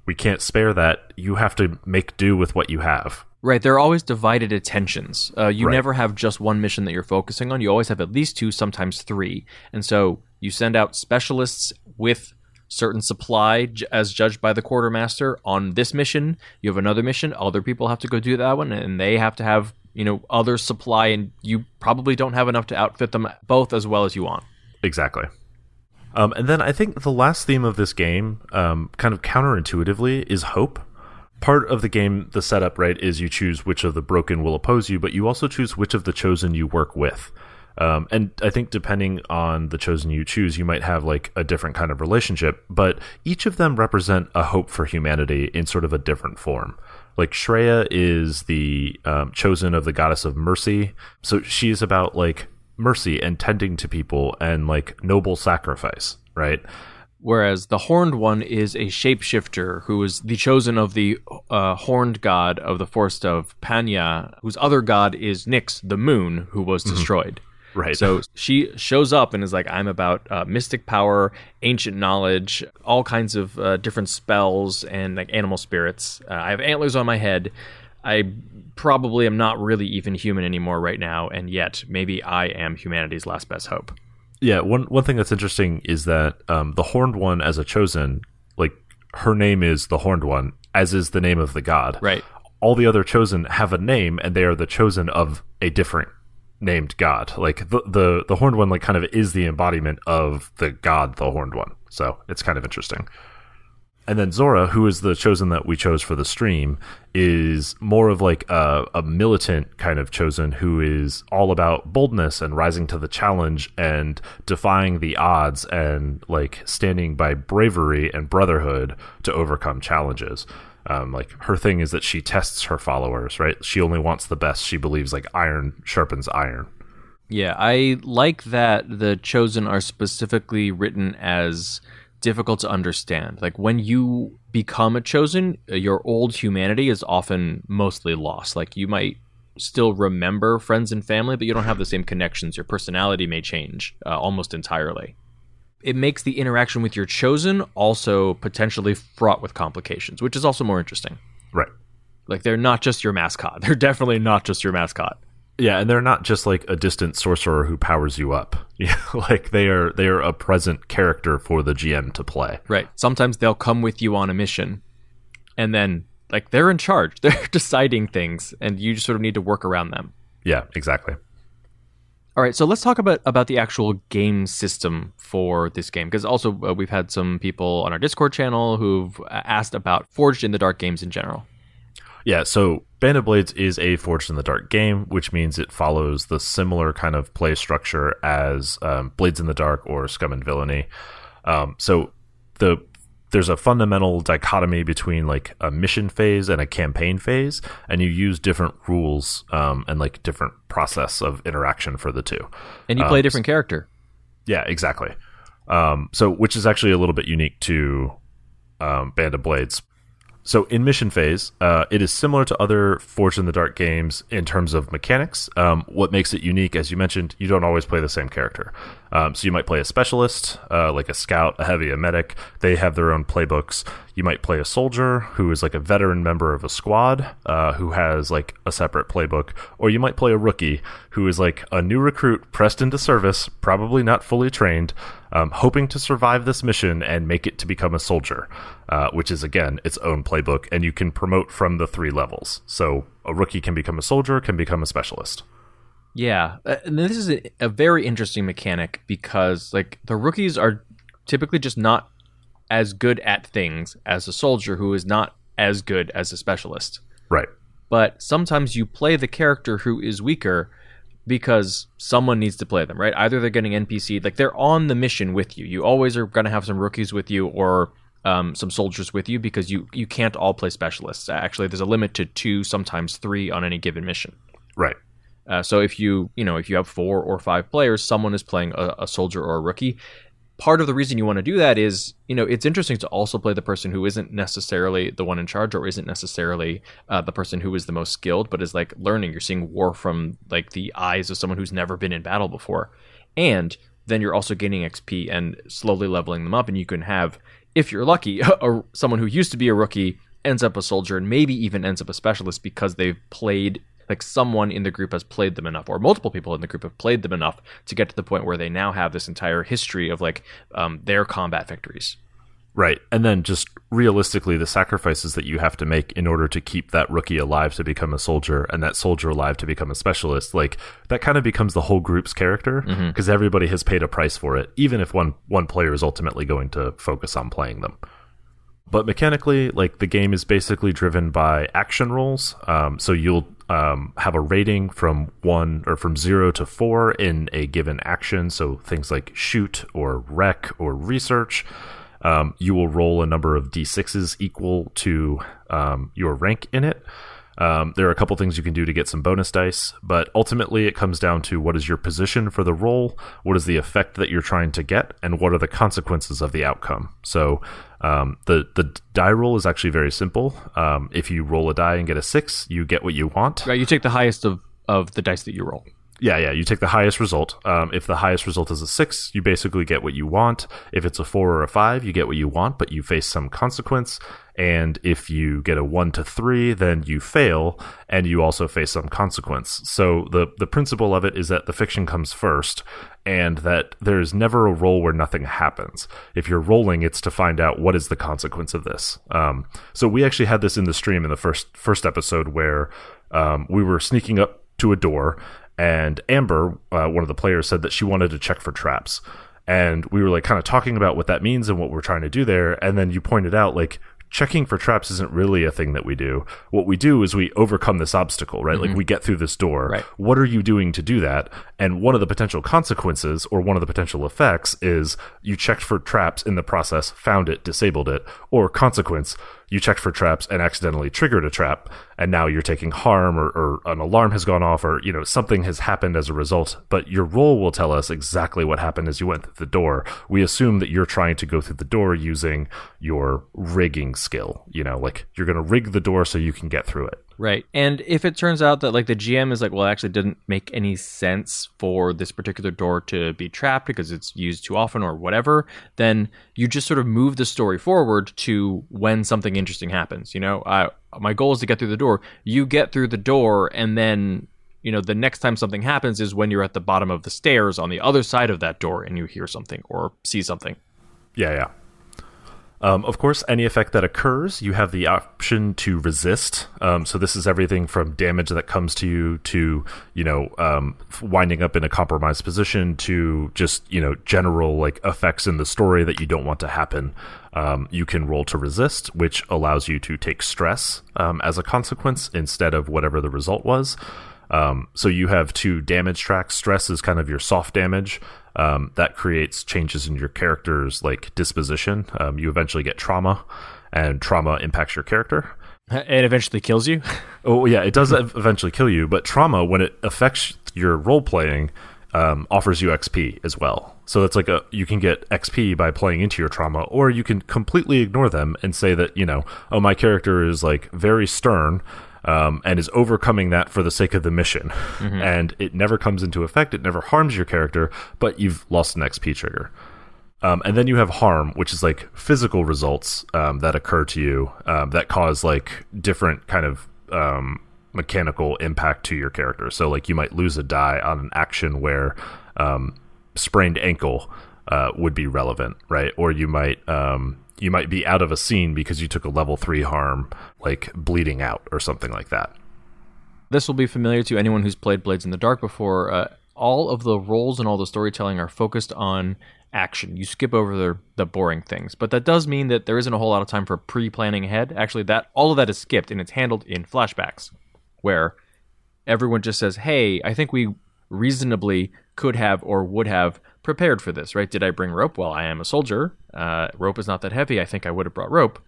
we can't spare that you have to make do with what you have Right. There are always divided attentions. Uh, you Right. never have just one mission that you're focusing on. You always have at least two, sometimes three, and so you send out specialists with certain supply j- as judged by the quartermaster on this mission you have another mission other people have to go do that one and they have to have you know other supply and you probably don't have enough to outfit them both as well as you want Exactly. Um, and then I think the last theme of this game, um, kind of counterintuitively, is hope. Part of the game, the setup, right, is you choose which of the broken will oppose you, but you also choose which of the chosen you work with. Um, and I think depending on the chosen you choose, you might have like a different kind of relationship, but each of them represent a hope for humanity in sort of a different form. Like Shreya is the um, chosen of the goddess of mercy. So she is about like mercy and tending to people and like noble sacrifice, right? Whereas the horned one is a shapeshifter who is the chosen of the uh, horned god of the forest of Panya, whose other god is Nyx, the moon, who was destroyed. Right. So she shows up and is like, I'm about uh, mystic power, ancient knowledge, all kinds of uh, different spells, and like animal spirits. Uh, I have antlers on my head. I probably am not really even human anymore right now, and yet maybe I am humanity's last best hope. Yeah, one one thing that's interesting is that um, the Horned One, as a chosen, like her name is the Horned One, as is the name of the god. Right. All the other chosen have a name, and they are the chosen of a different named god. Like the the the Horned One, like kind of is the embodiment of the god, the Horned One. So it's kind of interesting. And then Zora, who is the chosen that we chose for the stream, is more of like a, a militant kind of chosen who is all about boldness and rising to the challenge and defying the odds and like standing by bravery and brotherhood to overcome challenges. Um, like her thing is that she tests her followers, right? She only wants the best. She believes like iron sharpens iron. Yeah, I like that the chosen are specifically written as difficult to understand. Like when you become a chosen, your old humanity is often mostly lost. Like you might still remember friends and family, but you don't have the same connections. Your personality may change uh, almost entirely. It makes the interaction with your chosen also potentially fraught with complications, which is also more interesting. Right. Like they're not just your mascot. *laughs* They're definitely not just your mascot. Yeah, and they're not just like a distant sorcerer who powers you up. *laughs* Yeah, like they are they are a present character for the GM to play. Right. Sometimes they'll come with you on a mission and then like they're in charge. *laughs* They're deciding things and you just sort of need to work around them. Yeah, exactly. All right, so let's talk about about the actual game system for this game because also uh, we've had some people on our Discord channel who've uh, asked about Forged in the Dark games in general. Yeah, so Band of Blades is a Forged in the Dark game, which means it follows the similar kind of play structure as um, Blades in the Dark or Scum and Villainy. Um, so the there's a fundamental dichotomy between like a mission phase and a campaign phase, and you use different rules um, and like different process of interaction for the two. And you play a different character. Yeah, exactly. Um, so, which is actually a little bit unique to um, Band of Blades. So, in mission phase, uh, it is similar to other Forged in the Dark games in terms of mechanics. Um, what makes it unique, as you mentioned, you don't always play the same character. Um, so, you might play a specialist, uh, like a scout, a heavy, a medic. They have their own playbooks. You might play a soldier who is like a veteran member of a squad uh, who has like a separate playbook. Or you might play a rookie who is like a new recruit pressed into service, probably not fully trained, um, hoping to survive this mission and make it to become a soldier, uh, which is again its own playbook. And you can promote from the three levels. So a rookie can become a soldier, can become a specialist. Yeah, uh, and this is a, a very interesting mechanic because like the rookies are typically just not as good at things as a soldier who is not as good as a specialist. Right. But sometimes you play the character who is weaker because someone needs to play them, right? Either they're getting NPC, like they're on the mission with you. You always are going to have some rookies with you or um, some soldiers with you because you you can't all play specialists. Actually, there's a limit to two, sometimes three on any given mission. Right. Uh, so if you you know if you have four or five players, someone is playing a, a soldier or a rookie. Part of the reason you want to do that is you know it's interesting to also play the person who isn't necessarily the one in charge or isn't necessarily uh, the person who is the most skilled, but is like learning. You're seeing war from like the eyes of someone who's never been in battle before, and then you're also gaining XP and slowly leveling them up, and you can have, if you're lucky, *laughs* a, someone who used to be a rookie ends up a soldier and maybe even ends up a specialist because they've played like someone in the group has played them enough or multiple people in the group have played them enough to get to the point where they now have this entire history of like um, their combat victories Right. And then just realistically, the sacrifices that you have to make in order to keep that rookie alive to become a soldier and that soldier alive to become a specialist, like that kind of becomes the whole group's character because everybody has paid a price for it, even if one, one player is ultimately going to focus on playing them. But mechanically, like the game is basically driven by action rolls. Um, so you'll um, have a rating from one or from zero to four in a given action. So things like shoot or wreck or research. Um, you will roll a number of d6s equal to um, your rank in it. Um, there are a couple things you can do to get some bonus dice, but ultimately it comes down to what is your position for the roll, what is the effect that you're trying to get, and what are the consequences of the outcome. So um, the the die roll is actually very simple. Um, if you roll a die and get a six, you get what you want. Right, you take the highest of, of the dice that you roll. Yeah, yeah. You take the highest result. Um, if the highest result is a six, you basically get what you want. If it's a four or a five, you get what you want, but you face some consequence. And if you get a one to three, then you fail, and you also face some consequence. So the the principle of it is that the fiction comes first, and that there's never a roll where nothing happens. If you're rolling, it's to find out what is the consequence of this. Um, so we actually had this in the stream in the first first episode where um, we were sneaking up to a door and Amber, uh, one of the players, said that she wanted to check for traps. And we were like kind of talking about what that means and what we're trying to do there. And then you pointed out like checking for traps isn't really a thing that we do. What we do is we overcome this obstacle, right? Like we get through this door. Right. What are you doing to do that? And one of the potential consequences or one of the potential effects is you checked for traps in the process, found it, disabled it, or consequence, you checked for traps and accidentally triggered a trap and now you're taking harm or, or an alarm has gone off or you know something has happened as a result. But your roll will tell us exactly what happened as you went through the door. We assume that you're trying to go through the door using your rigging skill you know like you're going to rig the door so you can get through it Right. And if it turns out that like the GM is like, well, it actually didn't make any sense for this particular door to be trapped because it's used too often or whatever, then you just sort of move the story forward to when something interesting happens. You know, I, my goal is to get through the door. You get through the door, and then you know the next time something happens is when you're at the bottom of the stairs on the other side of that door and you hear something or see something. Yeah, yeah. Um, of course, any effect that occurs, you have the option to resist. Um, so this is everything from damage that comes to you to you know um, winding up in a compromised position to just you know general like effects in the story that you don't want to happen. Um, you can roll to resist, which allows you to take stress um, as a consequence instead of whatever the result was. Um, so you have two damage tracks. Stress is kind of your soft damage. Um, that creates changes in your character's like disposition. Um, you eventually get trauma, and trauma impacts your character. *laughs* It eventually kills you. *laughs* Oh yeah, it does eventually kill you, but trauma when it affects your role playing um, offers you XP as well. So it's like a you can get XP by playing into your trauma, or you can completely ignore them and say that you know, oh my character is like very stern. Um, and is overcoming that for the sake of the mission, and it never comes into effect. It never harms your character, but you've lost an XP trigger. Um, and then you have harm, which is like physical results um, that occur to you um, that cause like different kind of um, mechanical impact to your character. So like you might lose a die on an action where um, sprained ankle uh, would be relevant, right? Or you might um, you might be out of a scene because you took a level three harm, like bleeding out or something like that. This will be familiar to anyone who's played Blades in the Dark before. Uh, all of the rolls and all the storytelling are focused on action. You skip over the, the boring things, but that does mean that there isn't a whole lot of time for pre-planning ahead. Actually, that all of that is skipped and it's handled in flashbacks, where everyone just says, "Hey, I think we reasonably could have or would have prepared for this, right? Did I bring rope? Well, I am a soldier. Uh, rope is not that heavy. I think I would have brought rope."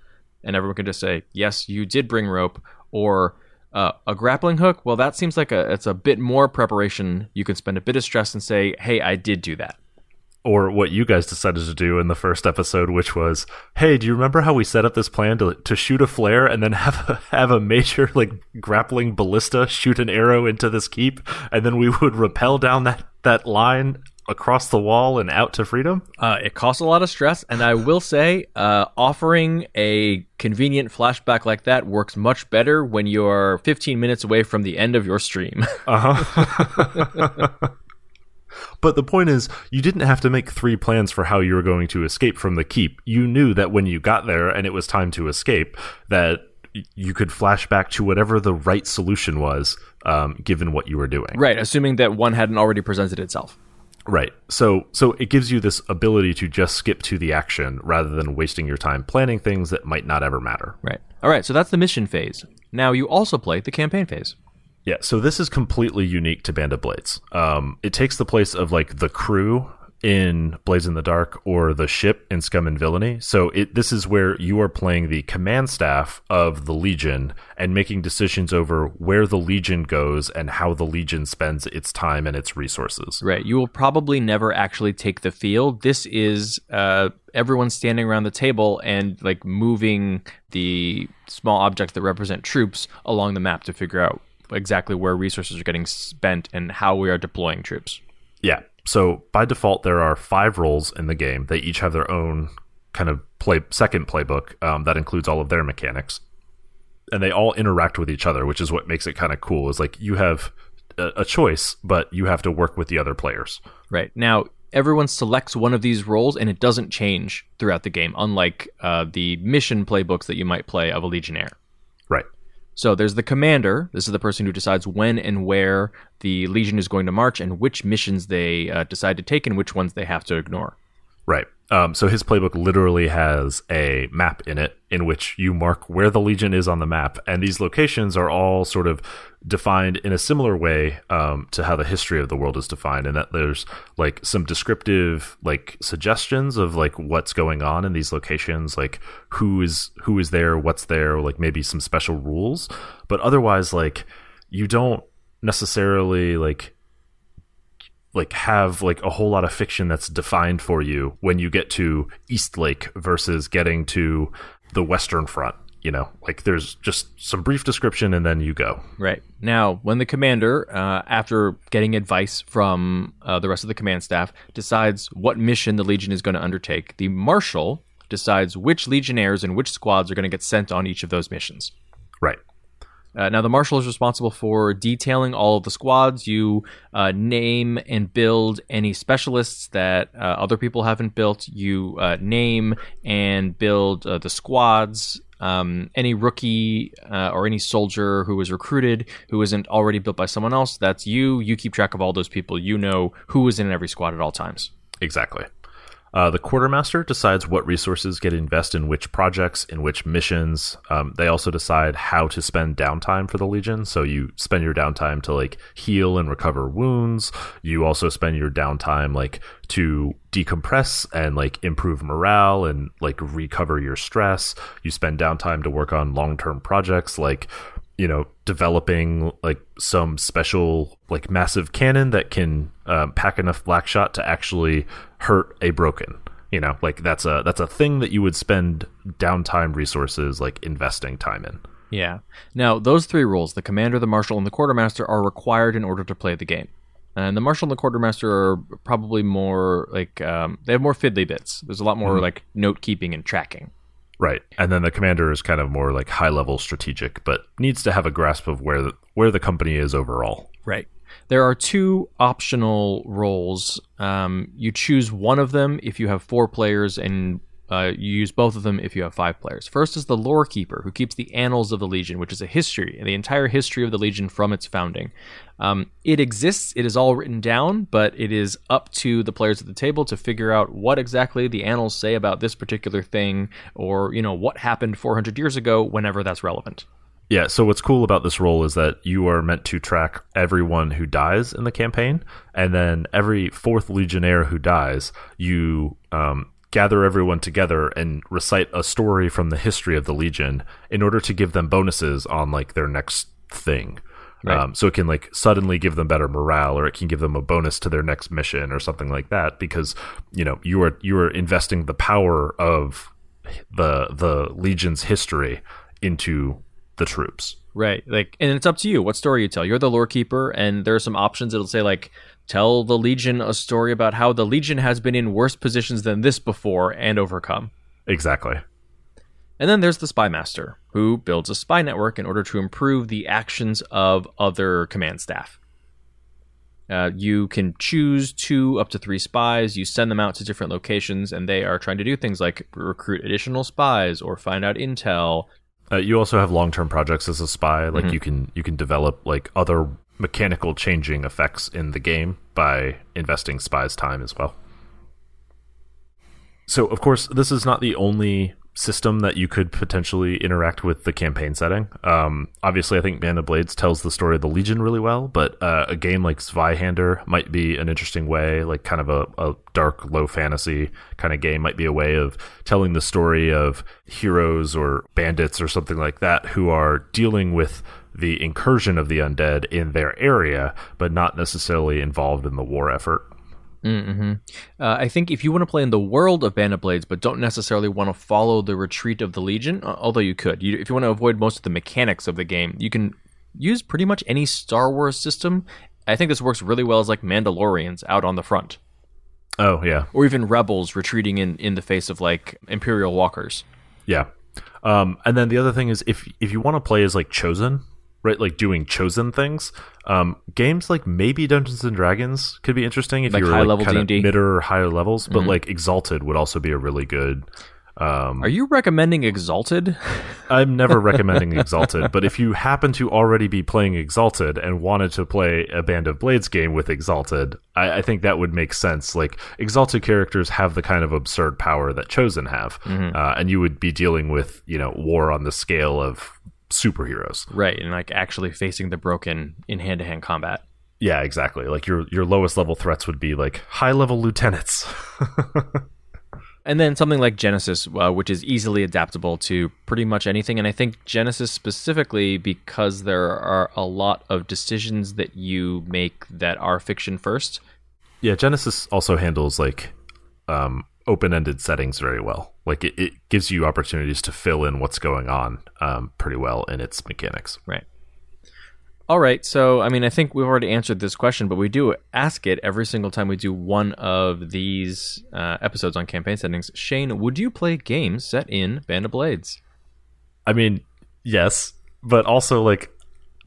And everyone can just say, "Yes, you did bring rope," or uh, a grappling hook. Well, that seems like a it's a bit more preparation. You can spend a bit of stress and say, "Hey, I did do that." or what you guys decided to do in the first episode, which was, hey, do you remember how we set up this plan to to shoot a flare and then *laughs* have a, have a major like grappling ballista shoot an arrow into this keep, and then we would rappel down that that line across the wall and out to freedom? Uh, it costs a lot of stress, and I will say, uh, offering a convenient flashback like that works much better when you're 15 minutes away from the end of your stream. *laughs* Uh-huh. *laughs* But the point is, you didn't have to make three plans for how you were going to escape from the keep. You knew that when you got there and it was time to escape, that you could flash back to whatever the right solution was, um, given what you were doing. right, assuming that one hadn't already presented itself. Right. So so it gives you this ability to just skip to the action rather than wasting your time planning things that might not ever matter. Right. All right, so that's the mission phase. Now you also play the campaign phase. Yeah, so this is completely unique to Band of Blades. Um, it takes the place of like the crew in Blades in the Dark or the ship in Scum and Villainy. So it this is where you are playing the command staff of the Legion and making decisions over where the Legion goes and how the Legion spends its time and its resources. Right. You will probably never actually take the field. This is uh, everyone standing around the table and like moving the small objects that represent troops along the map to figure out exactly where resources are getting spent and how we are deploying troops. Yeah. So by default, there are five roles in the game. They each have their own kind of play second playbook um, that includes all of their mechanics, and they all interact with each other, which is what makes it kind of cool. Is like you have a, a choice, but you have to work with the other players. Right now, everyone selects one of these roles, and it doesn't change throughout the game, unlike uh, the mission playbooks that you might play of a Legionnaire. So there's the commander. This is the person who decides when and where the legion is going to march and which missions they uh, decide to take and which ones they have to ignore. Right. Um, so his playbook literally has a map in it in which you mark where the legion is on the map, and these locations are all sort of defined in a similar way um, to how the history of the world is defined, and that there's like some descriptive like suggestions of like what's going on in these locations, like who is who is there, what's there, like maybe some special rules, but otherwise like you don't necessarily like like have like a whole lot of fiction that's defined for you when you get to Eastlake versus getting to the Western Front. You know, like there's just some brief description and then you go. Right. Now, when the commander, uh, after getting advice from uh, the rest of the command staff, decides what mission the Legion is going to undertake, the Marshal decides which Legionnaires and which squads are going to get sent on each of those missions. Right. Uh, now, the marshal is responsible for detailing all of the squads. You uh, name and build any specialists that uh, other people haven't built. You uh, name and build uh, the squads. Um, any rookie uh, or any soldier who was recruited who isn't already built by someone else, that's you. You keep track of all those people. You know who is in every squad at all times. Exactly. Uh, the quartermaster decides what resources get invested in which projects, in which missions. Um, they also decide how to spend downtime for the Legion. So you spend your downtime to like heal and recover wounds. You also spend your downtime like to decompress and like improve morale and like recover your stress. You spend downtime to work on long term projects like you know developing like some special like massive cannon that can um, pack enough black shot to actually hurt a broken you know like that's a that's a thing that you would spend downtime resources like investing time in Yeah. Now, those three rules the commander, the marshal, and the quartermaster, are required in order to play the game. And the marshal and the quartermaster are probably more like um, they have more fiddly bits. There's a lot more like note keeping and tracking. right and then the commander is kind of more like high level strategic but needs to have a grasp of where the, where the company is overall Right. There are two optional roles. Um, you choose one of them if you have four players, and uh, you use both of them if you have five players. First is the lore keeper, who keeps the annals of the Legion, which is a history, the entire history of the Legion from its founding. Um, it exists, it is all written down, but it is up to the players at the table to figure out what exactly the annals say about this particular thing, or you know what happened 400 years ago, whenever that's relevant. Yeah, so what's cool about this role is that you are meant to track everyone who dies in the campaign, and then every fourth legionnaire who dies, you um, gather everyone together and recite a story from the history of the legion in order to give them bonuses on like their next thing. Right. Um, so it can like suddenly give them better morale, or it can give them a bonus to their next mission, or something like that. Because you know you are you are investing the power of the the legion's history into the troops. Right. Like, and it's up to you what story you tell. You're the lore keeper, and there are some options. It'll say like, tell the Legion a story about how the Legion has been in worse positions than this before and overcome. Exactly. And then there's the spy master, who builds a spy network in order to improve the actions of other command staff. Uh, you can choose two up to three spies. You send them out to different locations, and they are trying to do things like recruit additional spies or find out intel, Uh, you also have long-term projects as a spy. Like you can you can develop like other mechanical changing effects in the game by investing spies' time as well. So of course, this is not the only system that you could potentially interact with the campaign setting. Um, obviously, I think Band of Blades tells the story of the Legion really well, but uh, a game like Zweihander might be an interesting way, like kind of a, a dark, low fantasy kind of game, might be a way of telling the story of heroes or bandits or something like that who are dealing with the incursion of the undead in their area, but not necessarily involved in the war effort. Mm-hmm. Uh, I think if you want to play in the world of Band of Blades, but don't necessarily want to follow the retreat of the Legion, uh, although you could, you, if you want to avoid most of the mechanics of the game, you can use pretty much any Star Wars system. I think this works really well as like Mandalorians out on the front, Oh yeah, or even rebels retreating in in the face of like Imperial walkers. yeah. Um, and then the other thing is if if you want to play as like chosen, right, like doing chosen things, um, games like maybe Dungeons and Dragons could be interesting if Like you're high like level kind of D&D? mid or higher levels. But like Exalted would also be a really good. Um, Are you recommending Exalted? *laughs* I'm never recommending Exalted, but if you happen to already be playing Exalted and wanted to play a Band of Blades game with Exalted, I, I think that would make sense. Like Exalted characters have the kind of absurd power that Chosen have, uh, and you would be dealing with you know war on the scale of superheroes. right, and like actually facing the broken in hand to hand combat. Yeah, exactly. Like your your lowest level threats would be like high level lieutenants. *laughs* And then something like Genesys, uh, which is easily adaptable to pretty much anything. And I think Genesys specifically because there are a lot of decisions that you make that are fiction first. yeah, Genesys also handles like um, open ended settings very well. Like it, it gives you opportunities to fill in what's going on um, pretty well in its mechanics. Right. All right. So, I mean, I think we've already answered this question, but we do ask it every single time we do one of these uh, episodes on campaign settings. Shane, would you play games set in Band of Blades? I mean, yes, but also like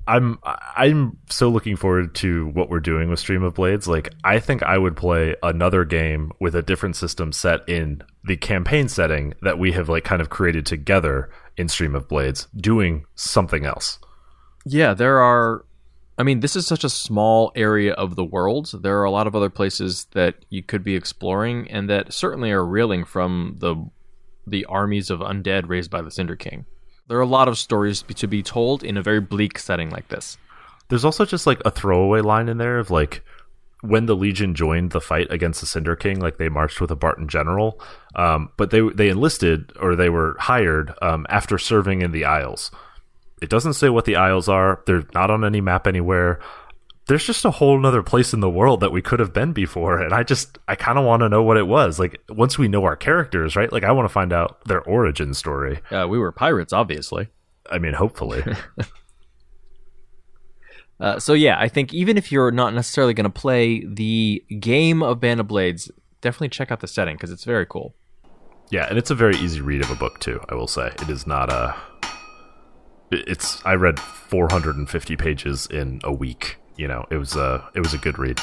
I'm I'm so looking forward to what we're doing with Stream of Blades. Like I think I would play another game with a different system set in the campaign setting that we have like kind of created together in Stream of Blades, doing something else. Yeah, there are. I mean, this is such a small area of the world. There are a lot of other places that you could be exploring, and that certainly are reeling from the the armies of undead raised by the Cinder King. There are a lot of stories to be told in a very bleak setting like this. There's also just like a throwaway line in there of like when the Legion joined the fight against the Cinder King, like they marched with a Barton general, um, but they they enlisted or they were hired um, after serving in the Isles. It doesn't say what the Isles are. They're not on any map anywhere. There's just a whole nother place in the world that we could have been before, and I just I kind of want to know what it was. Like once we know our characters, right? Like I want to find out their origin story. Uh, we were pirates, obviously. I mean, hopefully. *laughs* Uh, so yeah, I think even if you're not necessarily going to play the game of Band of Blades, definitely check out the setting because it's very cool. Yeah, and it's a very easy read of a book too. I will say it is not a. It's I read 450 pages in a week. You know, it was a it was a good read.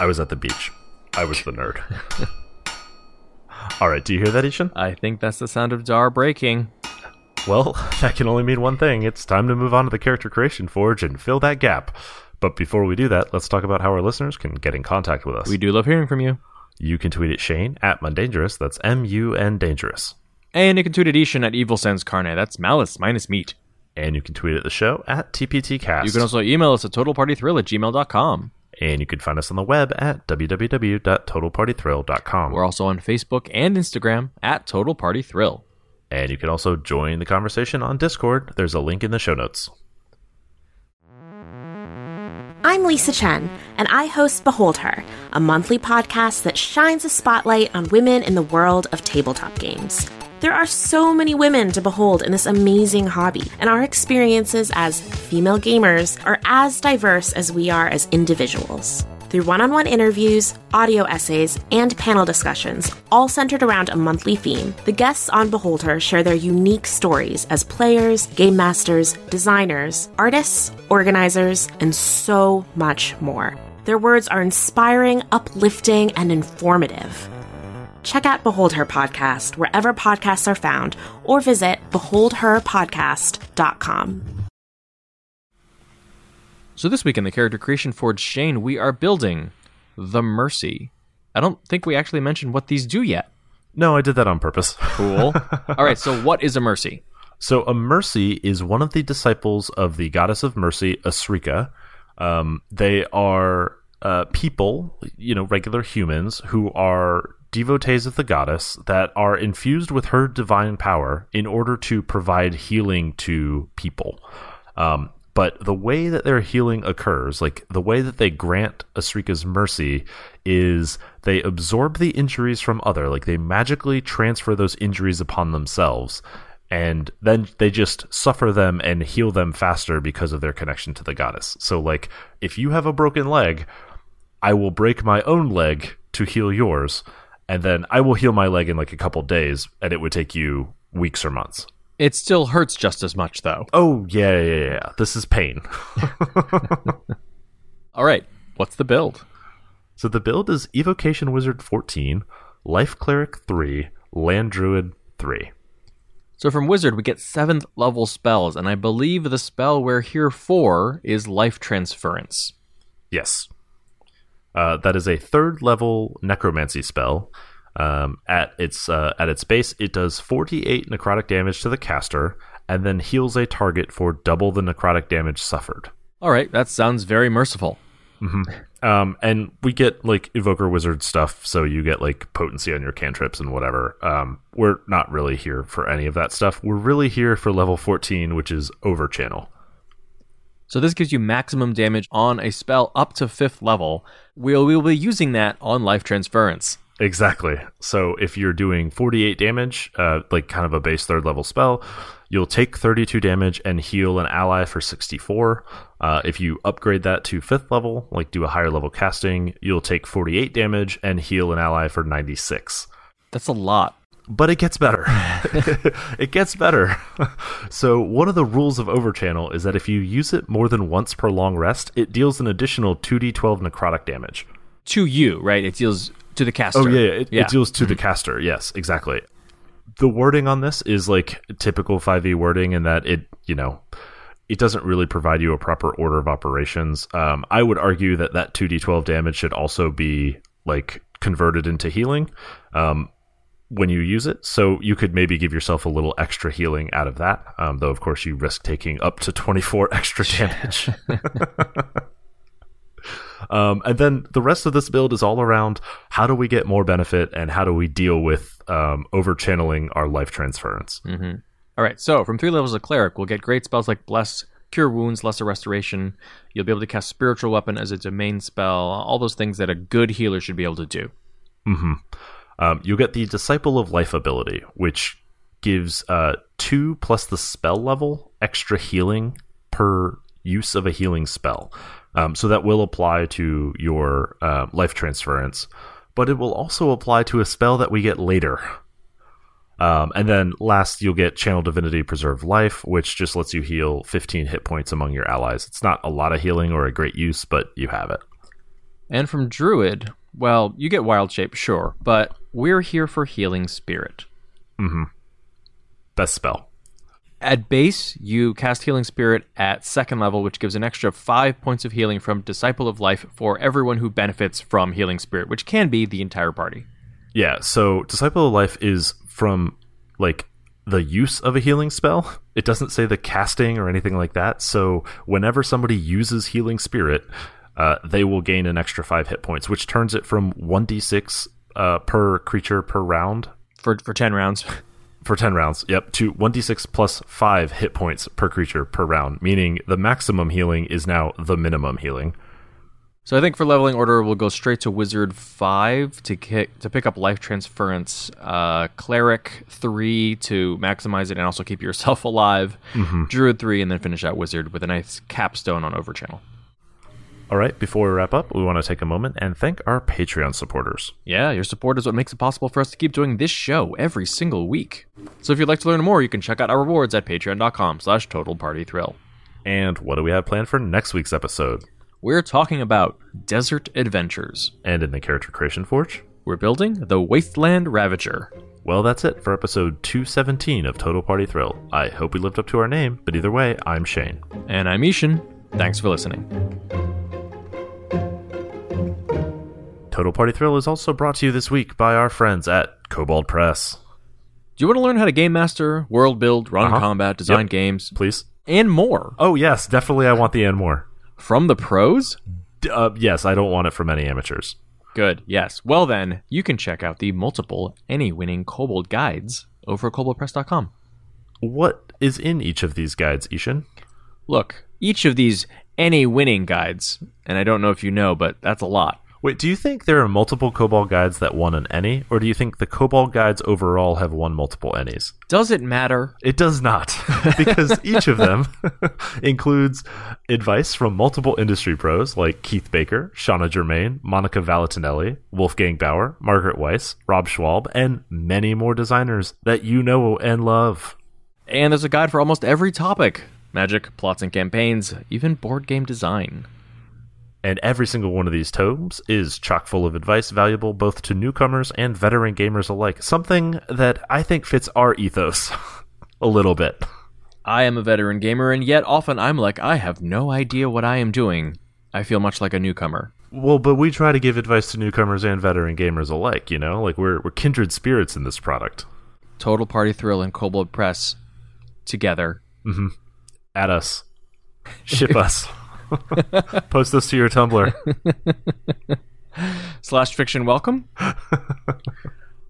I was at the beach. I was the nerd. *laughs* All right, do you hear that, I-Hsien? I think that's the sound of Dar breaking. Well, that can only mean one thing. It's time to move on to the character creation forge and fill that gap. But before we do that, let's talk about how our listeners can get in contact with us. We do love hearing from you. you can tweet at Shane at Mundangerous. That's M U N Dangerous. And you can tweet at I-Hsien at Evil Sans Carne. That's malice minus meat. And you can tweet at the show at TPTcast. You can also email us at totalpartythrill at gmail.com. and you can find us on the web at www.totalpartythrill.com. We're also on Facebook and Instagram at Total Party Thrill. And you can also join the conversation on Discord. There's a link in the show notes. I'm Lisa Chen, and I host Behold Her, a monthly podcast that shines a spotlight on women in the world of tabletop games. There are so many women to behold in this amazing hobby, and our experiences as female gamers are as diverse as we are as individuals. Through one on one interviews, audio essays, and panel discussions, all centered around a monthly theme, the guests on Behold Her share their unique stories as players, game masters, designers, artists, organizers, and so much more. Their words are inspiring, uplifting, and informative. Check out Behold Her Podcast wherever podcasts are found, or visit beholdherpodcast.com. So this week in the Character Creation Forge Shane, we are building the Mercy. I don't think we actually mentioned what these do yet. No, I did that on purpose. Cool. *laughs* All right, so what is a mercy? So a mercy is one of the disciples of the goddess of mercy, Asrika. Um, they are uh, people, you know, regular humans who are devotees of the goddess that are infused with her divine power in order to provide healing to people. Um, but the way that their healing occurs, like the way that they grant Asrika's mercy, is they absorb the injuries from other, like they magically transfer those injuries upon themselves, and then they just suffer them and heal them faster because of their connection to the goddess. So, like, if you have a broken leg, I will break my own leg to heal yours, and then I will heal my leg in like a couple days, and it would take you weeks or months. It still hurts just as much, though. Oh, yeah, yeah, yeah. This is pain. *laughs* All right, what's the build? so the build is Evocation Wizard 14, Life Cleric 3, Land Druid 3. So from Wizard, we get seventh level spells, and I believe the spell we're here for is Life Transference. Yes. Uh, that is a third level necromancy spell. Um, at its uh, at its base, it does 48 necrotic damage to the caster, and then heals a target for double the necrotic damage suffered. All right, that sounds very merciful. Um, and we get like evoker wizard stuff, so you get like potency on your cantrips and whatever. Um, we're not really here for any of that stuff. We're really here for level 14, which is over channel. So this gives you maximum damage on a spell up to fifth level. We'll, we'll be using that on Life Transference. Exactly. So if you're doing 48 damage, uh, like kind of a base third level spell, you'll take 32 damage and heal an ally for 64. Uh, if you upgrade that to fifth level, like do a higher level casting, you'll take 48 damage and heal an ally for 96. That's a lot. But it gets better. *laughs* it gets better. *laughs* so one of the rules of Overchannel is that if you use it more than once per long rest, it deals an additional 2d12 necrotic damage. To you, right? It deals to the caster. Oh yeah, yeah. It, it deals to the caster. Yes, exactly. The wording on this is like typical 5e wording in that it, you know, it doesn't really provide you a proper order of operations. Um, I would argue that that 2d12 damage should also be like converted into healing um, when you use it. So you could maybe give yourself a little extra healing out of that. Um, though, of course, you risk taking up to 24 *laughs* extra damage. *laughs* Um, and then the rest of this build is all around how do we get more benefit and how do we deal with um, over channeling our life transference. All right, so from three levels of cleric, we'll get great spells like bless, cure wounds, lesser restoration. You'll be able to cast spiritual weapon as a domain spell. All those things that a good healer should be able to do. Um, you'll get the Disciple of Life ability, which gives uh, two plus the spell level extra healing per use of a healing spell. Um, so that will apply to your uh, life transference, but it will also apply to a spell that we get later. Um, and then last, you'll get Channel Divinity Preserve Life, which just lets you heal 15 hit points among your allies. It's not a lot of healing or a great use, but you have it. And from Druid, well, you get Wild Shape, sure, but we're here for Healing Spirit. Mm-hmm. Best spell. At base, you cast Healing Spirit at second level, which gives an extra five points of healing from Disciple of Life for everyone who benefits from Healing Spirit, which can be the entire party. Yeah, so Disciple of Life is from like the use of a healing spell. It doesn't say the casting or anything like that. So whenever somebody uses Healing Spirit, uh, they will gain an extra five hit points, which turns it from 1d6 uh, per creature per round For, for 10 rounds. *laughs* for 10 rounds. Yep, to 1d6 plus 5 hit points per creature per round, meaning the maximum healing is now the minimum healing. So I think for leveling order, we'll go straight to Wizard five to kick, to pick up Life Transference, uh, Cleric three to maximize it and also keep yourself *laughs* alive, Druid three, and then finish out Wizard with a nice capstone on Overchannel. All right, before we wrap up, we want to take a moment and thank our Patreon supporters. Yeah, your support is what makes it possible for us to keep doing this show every single week. So if you'd like to learn more, you can check out our rewards at patreon.com slash total party thrill. And what do we have planned for next week's episode? We're talking about desert adventures. And in the Character Creation Forge? We're building the Wasteland Ravager. Well, that's it for episode 217 of Total Party Thrill. I hope we lived up to our name, but either way, I'm Shane. And I'm I-Hsien. Thanks for listening. Total Party Thrill is also brought to you this week by our friends at Kobold Press. Do you want to learn how to game master, world build, run Uh-huh. combat, design Yep. games, Please. and more Oh, yes, definitely I want the and more. from the pros? D- uh, yes, I don't want it from any amateurs. Good, yes. Well, then, you can check out the multiple ENnie winning Kobold guides over at koboldpress.com. What is in each of these guides, I-Hsien? Look, each of these ENnie winning guides, and I don't know if you know, but that's a lot. Wait, do you think there are multiple Kobold guides that won an ENnie, or do you think the Kobold guides overall have won multiple ennies? Does it matter? It does not, *laughs* because each of them *laughs* includes advice from multiple industry pros like Keith Baker, Shanna Germain, Monica Valentinelli, Wolfgang Baur, Margaret Weis, Rob Schwalb, and many more designers that you know and love. And there's a guide for almost every topic magic, plots and campaigns, even board game design. And every single one of these tomes is chock full of advice valuable both to newcomers and veteran gamers alike. Something that I think fits our ethos *laughs* a little bit. I am a veteran gamer, and yet often I'm like, I have no idea what I am doing. I feel much like a newcomer. Well, but we try to give advice to newcomers and veteran gamers alike, you know? Like we're we're kindred spirits in this product. Total Party Thrill and Kobold Press together. Mm-hmm. At us. *laughs* Ship us. *laughs* Post this to your Tumblr. *laughs* Slash fiction welcome. *laughs*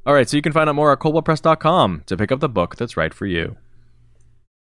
All right, so you can find out more at koboldpress.com to pick up the book that's right for you.